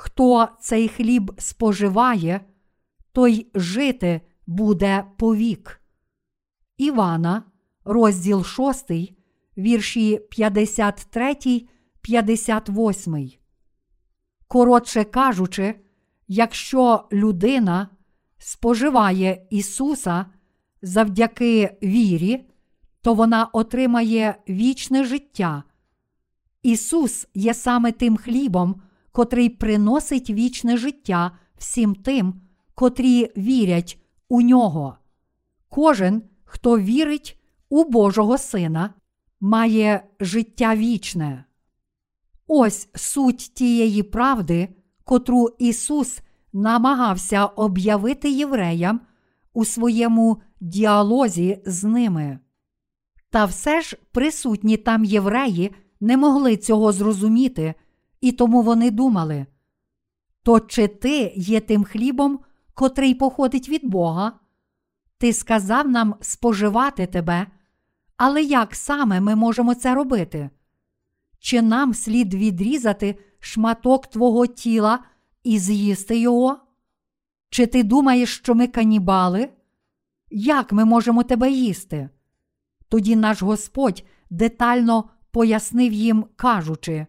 Хто цей хліб споживає, той жити буде повік. Івана, розділ 6, вірші 53, 58. Коротше кажучи, якщо людина споживає Ісуса завдяки вірі, то вона отримає вічне життя. Ісус є саме тим хлібом, котрий приносить вічне життя всім тим, котрі вірять у нього. Кожен, хто вірить у Божого Сина, має життя вічне. Ось суть тієї правди, котру Ісус намагався об'явити євреям у своєму діалозі з ними. Та все ж присутні там євреї не могли цього зрозуміти, і тому вони думали то чи ти є тим хлібом, котрий походить від Бога? Ти сказав нам споживати тебе, але як саме ми можемо це робити? Чи нам слід відрізати шматок твого тіла і з'їсти його? Чи ти думаєш, що ми канібали? Як ми можемо тебе їсти? Тоді наш Господь детально пояснив їм, кажучи: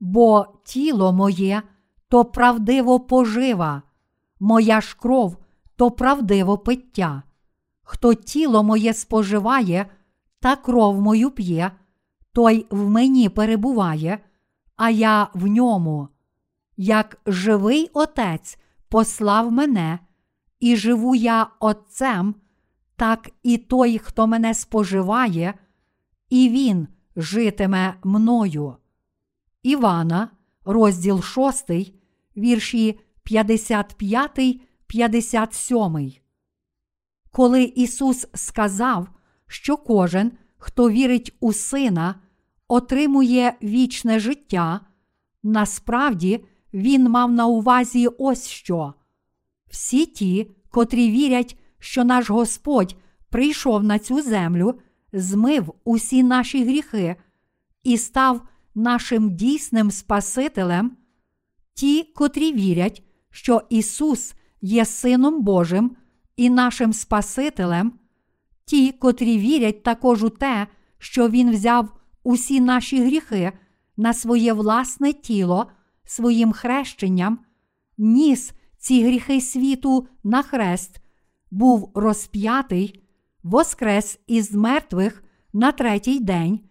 Бо тіло моє то правдиво пожива, моя ж кров то правдиво пиття. Хто тіло моє споживає та кров мою п'є, той в мені перебуває, а я в ньому. Як живий Отець послав мене, і живу я Отцем, так і той, хто мене споживає, і він житиме мною. Івана, розділ 6, вірші 55, 57. Коли Ісус сказав, що кожен, хто вірить у Сина, отримує вічне життя, насправді Він мав на увазі ось що. Всі ті, котрі вірять, що наш Господь прийшов на цю землю змив усі наші гріхи і став нашим дійсним Спасителем, ті, котрі вірять, що Ісус є Сином Божим і нашим Спасителем, ті, котрі вірять також у те, що Він взяв усі наші гріхи на своє власне тіло своїм хрещенням, ніс ці гріхи світу на хрест, був розп'ятий, воскрес із мертвих на третій день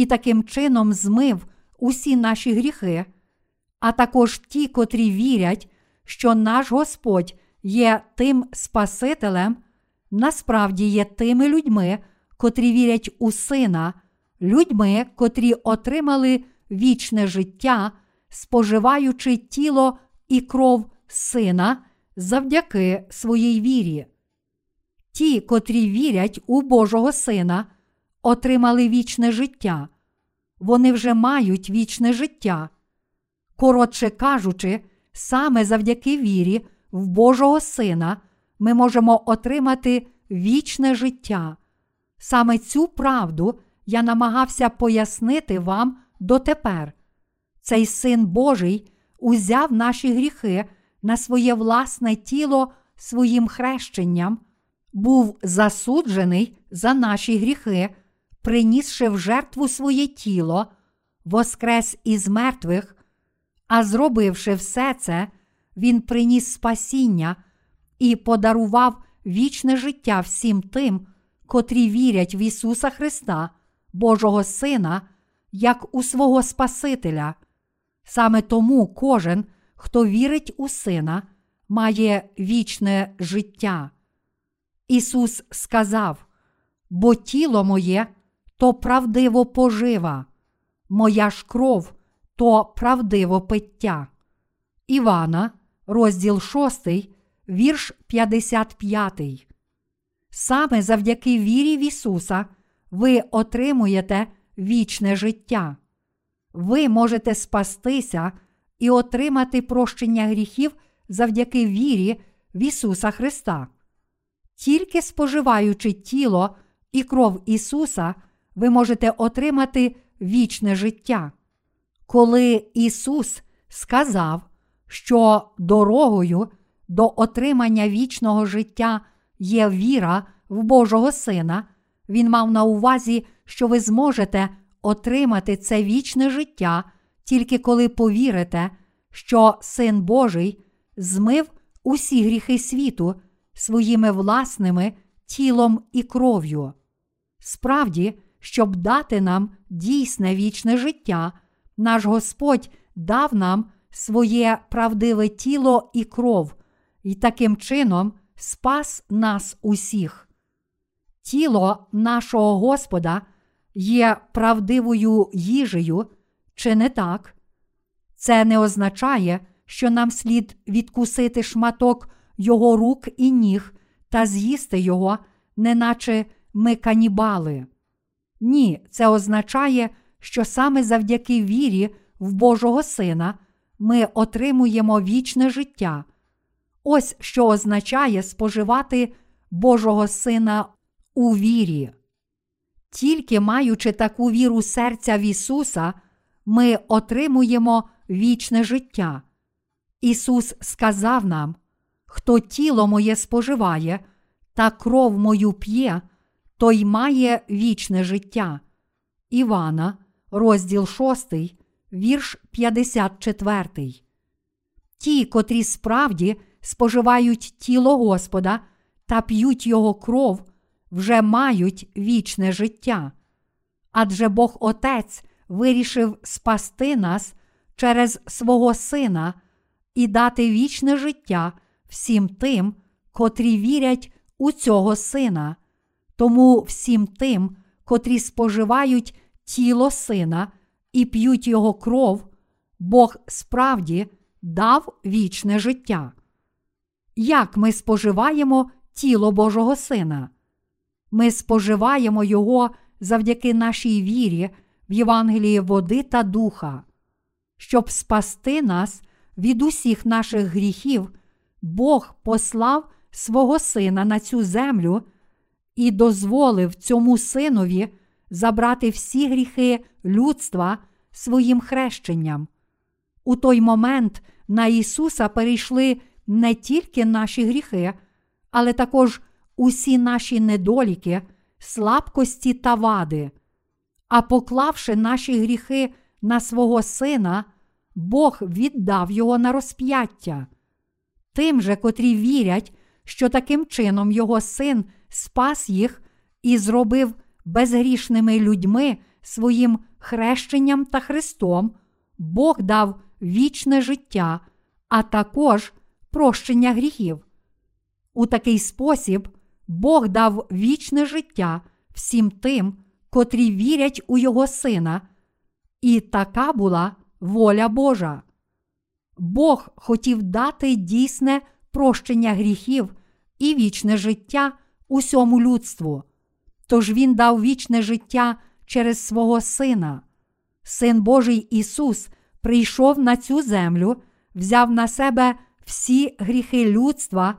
і таким чином змив усі наші гріхи, а також ті, котрі вірять, що наш Господь є тим Спасителем, насправді є тими людьми, котрі вірять у Сина, людьми, котрі отримали вічне життя, споживаючи тіло і кров Сина завдяки своїй вірі. Ті, котрі вірять у Божого Сина, отримали вічне життя. Вони вже мають вічне життя. Коротше кажучи, саме завдяки вірі в Божого Сина ми можемо отримати вічне життя. Саме цю правду я намагався пояснити вам дотепер. Цей син Божий узяв наші гріхи на своє власне тіло своїм хрещенням, був засуджений за наші гріхи, принісши в жертву своє тіло, воскрес із мертвих, а зробивши все це, Він приніс спасіння і подарував вічне життя всім тим, котрі вірять в Ісуса Христа, Божого Сина, як у свого Спасителя. Саме тому кожен, хто вірить у Сина, має вічне життя. Ісус сказав: бо тіло моє то правдиво пожива, моя ж кров то правдиво пиття. Івана, розділ 6, вірш 55. Саме завдяки вірі в Ісуса ви отримуєте вічне життя. Ви можете спастися і отримати прощення гріхів завдяки вірі в Ісуса Христа. Тільки споживаючи тіло і кров Ісуса, ви можете отримати вічне життя. Коли Ісус сказав, що дорогою до отримання вічного життя є віра в Божого Сина, Він мав на увазі, що ви зможете отримати це вічне життя тільки коли повірите, що Син Божий змив усі гріхи світу своїми власними тілом і кров'ю. Справді, щоб дати нам дійсне вічне життя, наш Господь дав нам своє правдиве тіло і кров, і таким чином спас нас усіх. Тіло нашого Господа є правдивою їжею, чи не так? Це не означає, що нам слід відкусити шматок його рук і ніг та з'їсти його, неначе ми канібали. Ні, це означає, що саме завдяки вірі в Божого Сина ми отримуємо вічне життя. Ось що означає споживати Божого Сина у вірі. Тільки маючи таку віру серця в Ісуса, ми отримуємо вічне життя. Ісус сказав нам: хто тіло моє споживає та кров мою п'є, той має вічне життя. Івана, розділ 6, вірш 54. Ті, котрі справді споживають тіло Господа та п'ють Його кров, вже мають вічне життя. Адже Бог Отець вирішив спасти нас через свого Сина і дати вічне життя всім тим, котрі вірять у цього Сина. Тому всім тим, котрі споживають тіло сина і п'ють його кров, Бог справді дав вічне життя. Як ми споживаємо тіло Божого Сина? Ми споживаємо Його завдяки нашій вірі в Євангелії води та духа. Щоб спасти нас від усіх наших гріхів, Бог послав свого Сина на цю землю і дозволив цьому синові забрати всі гріхи людства своїм хрещенням. У той момент на Ісуса перейшли не тільки наші гріхи, але також усі наші недоліки, слабкості та вади. А поклавши наші гріхи на свого Сина, Бог віддав його на розп'яття. Тим же, котрі вірять, що таким чином його син спас їх і зробив безгрішними людьми своїм хрещенням та Христом, Бог дав вічне життя, а також прощення гріхів. У такий спосіб Бог дав вічне життя всім тим, котрі вірять у Його Сина, і така була воля Божа. Бог хотів дати дійсне прощення гріхів і вічне життя усьому людству. Тож Він дав вічне життя через свого Сина. Син Божий Ісус прийшов на цю землю, взяв на себе всі гріхи людства,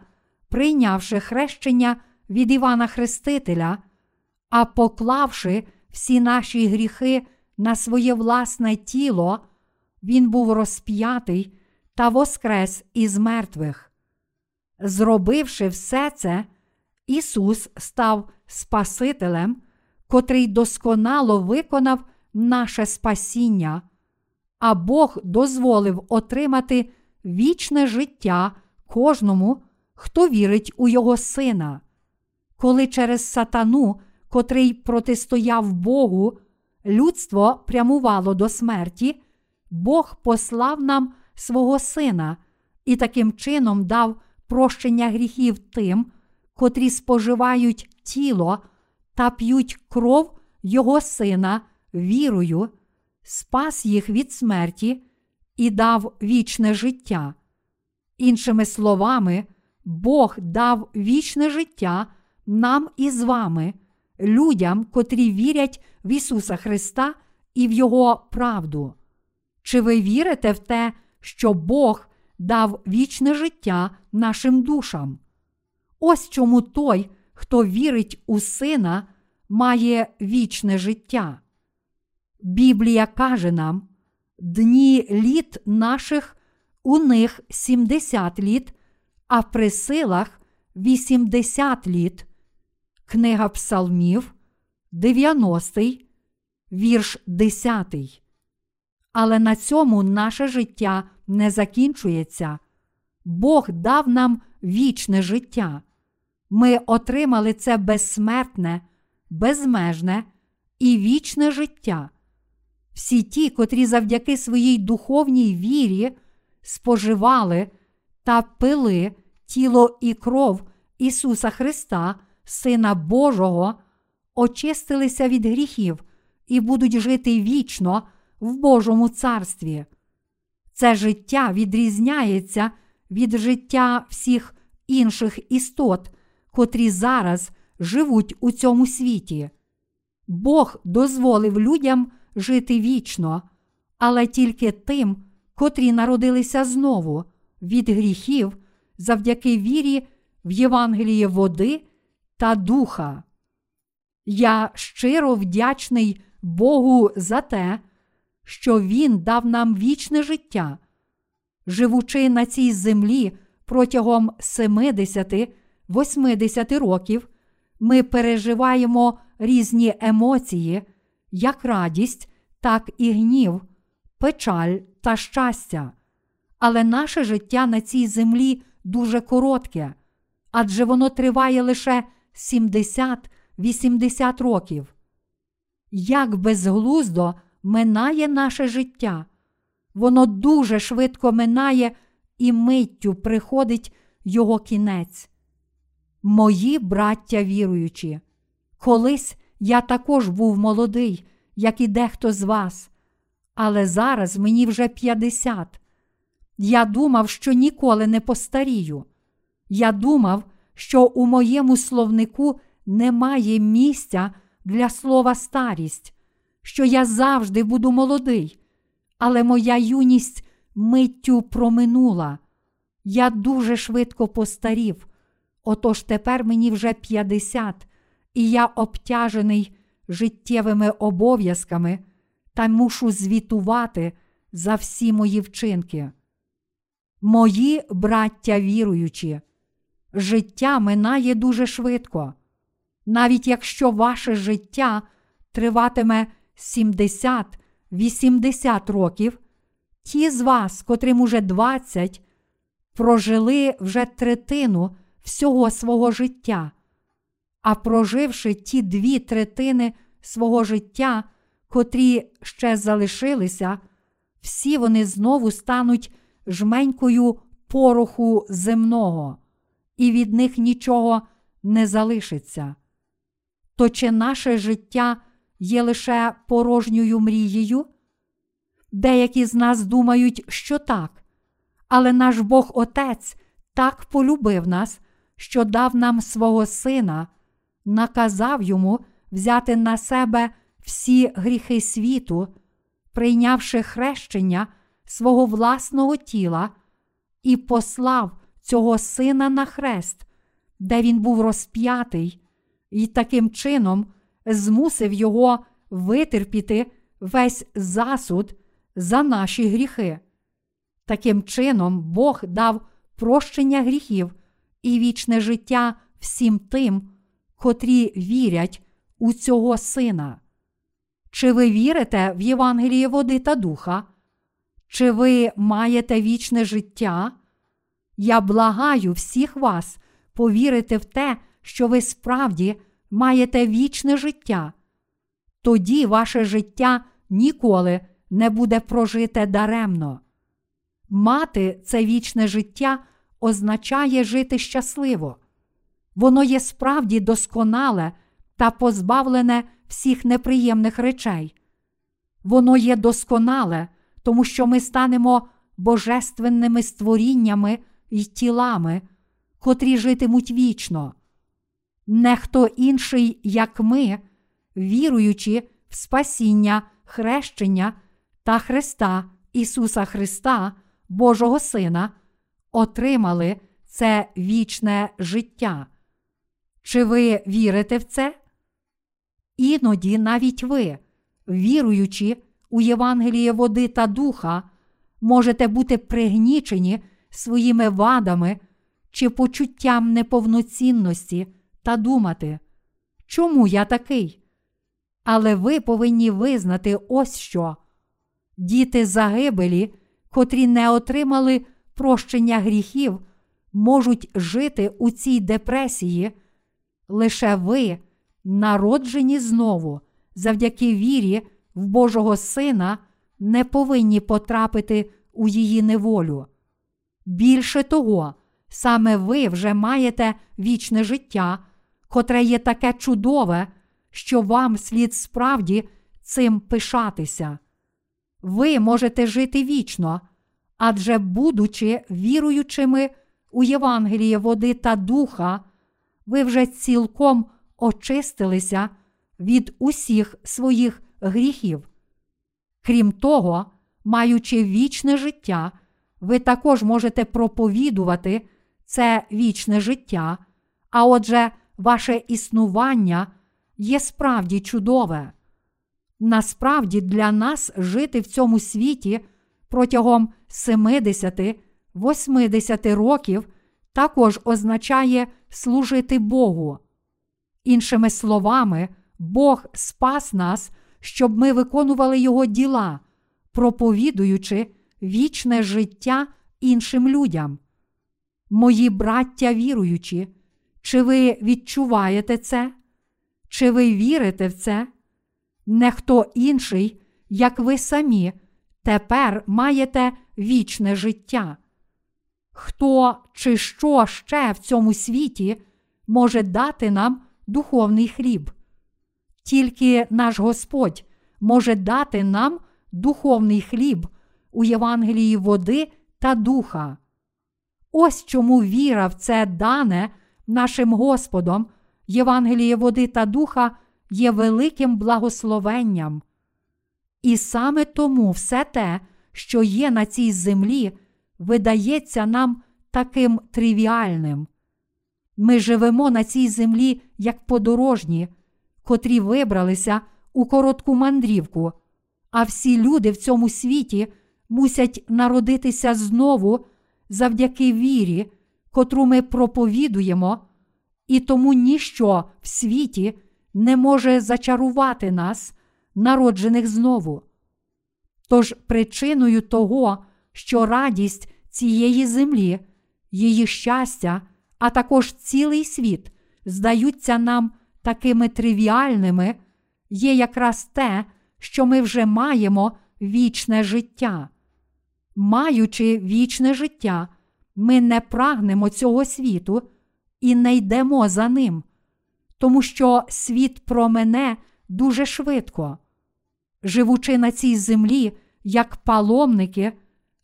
прийнявши хрещення від Івана Хрестителя, а поклавши всі наші гріхи на своє власне тіло, Він був розп'ятий та воскрес із мертвих. Зробивши все це, Ісус став Спасителем, котрий досконало виконав наше спасіння, а Бог дозволив отримати вічне життя кожному, хто вірить у Його Сина. Коли через сатану, котрий протистояв Богу, людство прямувало до смерті, Бог послав нам свого Сина і таким чином дав прощення гріхів тим, котрі споживають тіло та п'ють кров Його Сина вірою, спас їх від смерті і дав вічне життя. Іншими словами, Бог дав вічне життя нам і з вами, людям, котрі вірять в Ісуса Христа і в Його правду. Чи ви вірите в те, що Бог дав вічне життя нашим душам? Ось чому той, хто вірить у Сина, має вічне життя. Біблія каже нам, дні літ наших у них 70 літ, а при силах 80 літ. Книга Псалмів, 90, вірш 10. Але на цьому наше життя не закінчується. Бог дав нам вічне життя. Ми отримали це безсмертне, безмежне і вічне життя. Всі ті, котрі завдяки своїй духовній вірі споживали та пили тіло і кров Ісуса Христа, Сина Божого, очистилися від гріхів і будуть жити вічно в Божому царстві. Це життя відрізняється від життя всіх інших істот, котрі зараз живуть у цьому світі. Бог дозволив людям жити вічно, але тільки тим, котрі народилися знову від гріхів завдяки вірі в Євангеліє води та духа. Я щиро вдячний Богу за те, що Він дав нам вічне життя. Живучи на цій землі протягом 70-80 років, ми переживаємо різні емоції, як радість, так і гнів, печаль та щастя. Але наше життя на цій землі дуже коротке, адже воно триває лише 70-80 років. Як безглуздо минає наше життя, воно дуже швидко минає і миттю приходить його кінець. Мої браття віруючі, колись я також був молодий, як і дехто з вас, але зараз мені вже 50. Я думав, що ніколи не постарію. Я думав, що у моєму словнику немає місця для слова старість, що я завжди буду молодий, але моя юність миттю проминула. Я дуже швидко постарів. Отож тепер мені вже 50, і я обтяжений життєвими обов'язками та мушу звітувати за всі мої вчинки. Мої браття віруючі, життя минає дуже швидко. Навіть якщо ваше життя триватиме 70-80 років, ті з вас, котрим уже 20, прожили вже третину всього свого життя, а проживши ті дві третини свого життя, котрі ще залишилися, всі вони знову стануть жменькою пороху земного, і від них нічого не залишиться. То чи наше життя є лише порожньою мрією? Деякі з нас думають, що так, але наш Бог Отець так полюбив нас, що дав нам свого Сина, наказав йому взяти на себе всі гріхи світу, прийнявши хрещення свого власного тіла, і послав цього сина на хрест, де він був розп'ятий, і таким чином змусив його витерпіти весь засуд за наші гріхи. Таким чином, Бог дав прощення гріхів і вічне життя всім тим, котрі вірять у цього сина. Чи ви вірите в Євангеліє води та духа? Чи ви маєте вічне життя? Я благаю всіх вас повірити в те, що ви справді маєте вічне життя. Тоді ваше життя ніколи не буде прожите даремно. Мати це вічне життя означає жити щасливо. Воно є справді досконале та позбавлене всіх неприємних речей. Воно є досконале, тому що ми станемо божественними створіннями й тілами, котрі житимуть вічно. Не хто інший, як ми, віруючи в спасіння, хрещення та Христа Ісуса Христа, Божого Сина, отримали це вічне життя. Чи ви вірите в це? Іноді навіть ви, віруючи у Євангеліє води та духа, можете бути пригнічені своїми вадами чи почуттям неповноцінності та думати, чому я такий? Але ви повинні визнати ось що. Діти загибелі, котрі не отримали прощення гріхів, можуть жити у цій депресії. Лише ви, народжені знову, завдяки вірі в Божого Сина, не повинні потрапити у її неволю. Більше того, саме ви вже маєте вічне життя, котре є таке чудове, що вам слід справді цим пишатися. Ви можете жити вічно, адже, будучи віруючими у Євангеліє води та духа, ви вже цілком очистилися від усіх своїх гріхів. Крім того, маючи вічне життя, ви також можете проповідувати це вічне життя, а отже, ваше існування є справді чудове. Насправді для нас жити в цьому світі протягом 70-80 років також означає служити Богу. Іншими словами, Бог спас нас, щоб ми виконували Його діла, проповідуючи вічне життя іншим людям. Мої браття віруючі, чи ви відчуваєте це? Чи ви вірите в це? Не хто інший, як ви самі, тепер маєте вічне життя. Хто чи що ще в цьому світі може дати нам духовний хліб? Тільки наш Господь може дати нам духовний хліб у Євангелії води та духа. Ось чому віра в це дане нашим Господом, Євангеліє води та духа є великим благословенням. І саме тому все те, що є на цій землі, видається нам таким тривіальним. Ми живемо на цій землі як подорожні, котрі вибралися у коротку мандрівку, а всі люди в цьому світі мусять народитися знову завдяки вірі, котру ми проповідуємо, і тому ніщо в світі не може зачарувати нас, народжених знову. Тож причиною того, що радість цієї землі, її щастя, а також цілий світ здаються нам такими тривіальними, є якраз те, що ми вже маємо вічне життя. Маючи вічне життя, ми не прагнемо цього світу і не йдемо за ним, тому що світ промене дуже швидко. Живучи на цій землі як паломники,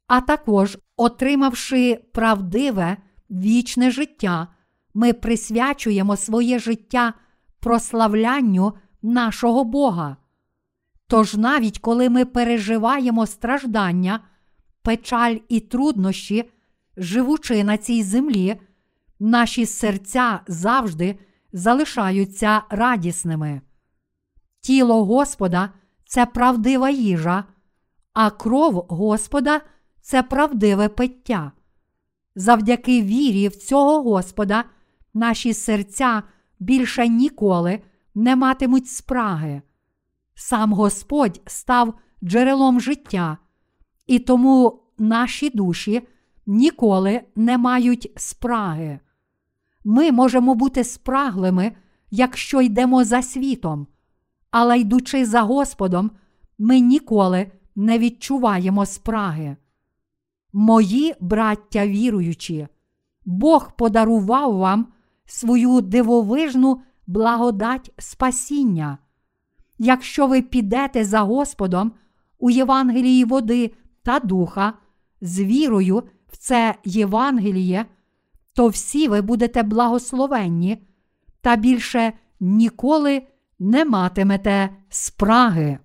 а також отримавши правдиве вічне життя, ми присвячуємо своє життя прославлянню нашого Бога. Тож навіть коли ми переживаємо страждання, печаль і труднощі, живучи на цій землі, наші серця завжди залишаються радісними. Тіло Господа це правдива їжа, а кров Господа це правдиве пиття. Завдяки вірі в цього Господа наші серця більше ніколи не матимуть спраги. Сам Господь став джерелом життя, і тому наші душі ніколи не мають спраги. Ми можемо бути спраглими, якщо йдемо за світом, але йдучи за Господом, ми ніколи не відчуваємо спраги. Мої браття віруючі, Бог подарував вам свою дивовижну благодать спасіння. Якщо ви підете за Господом у Євангелії води та духа з вірою в це Євангеліє, то всі ви будете благословенні та більше ніколи не матимете спраги.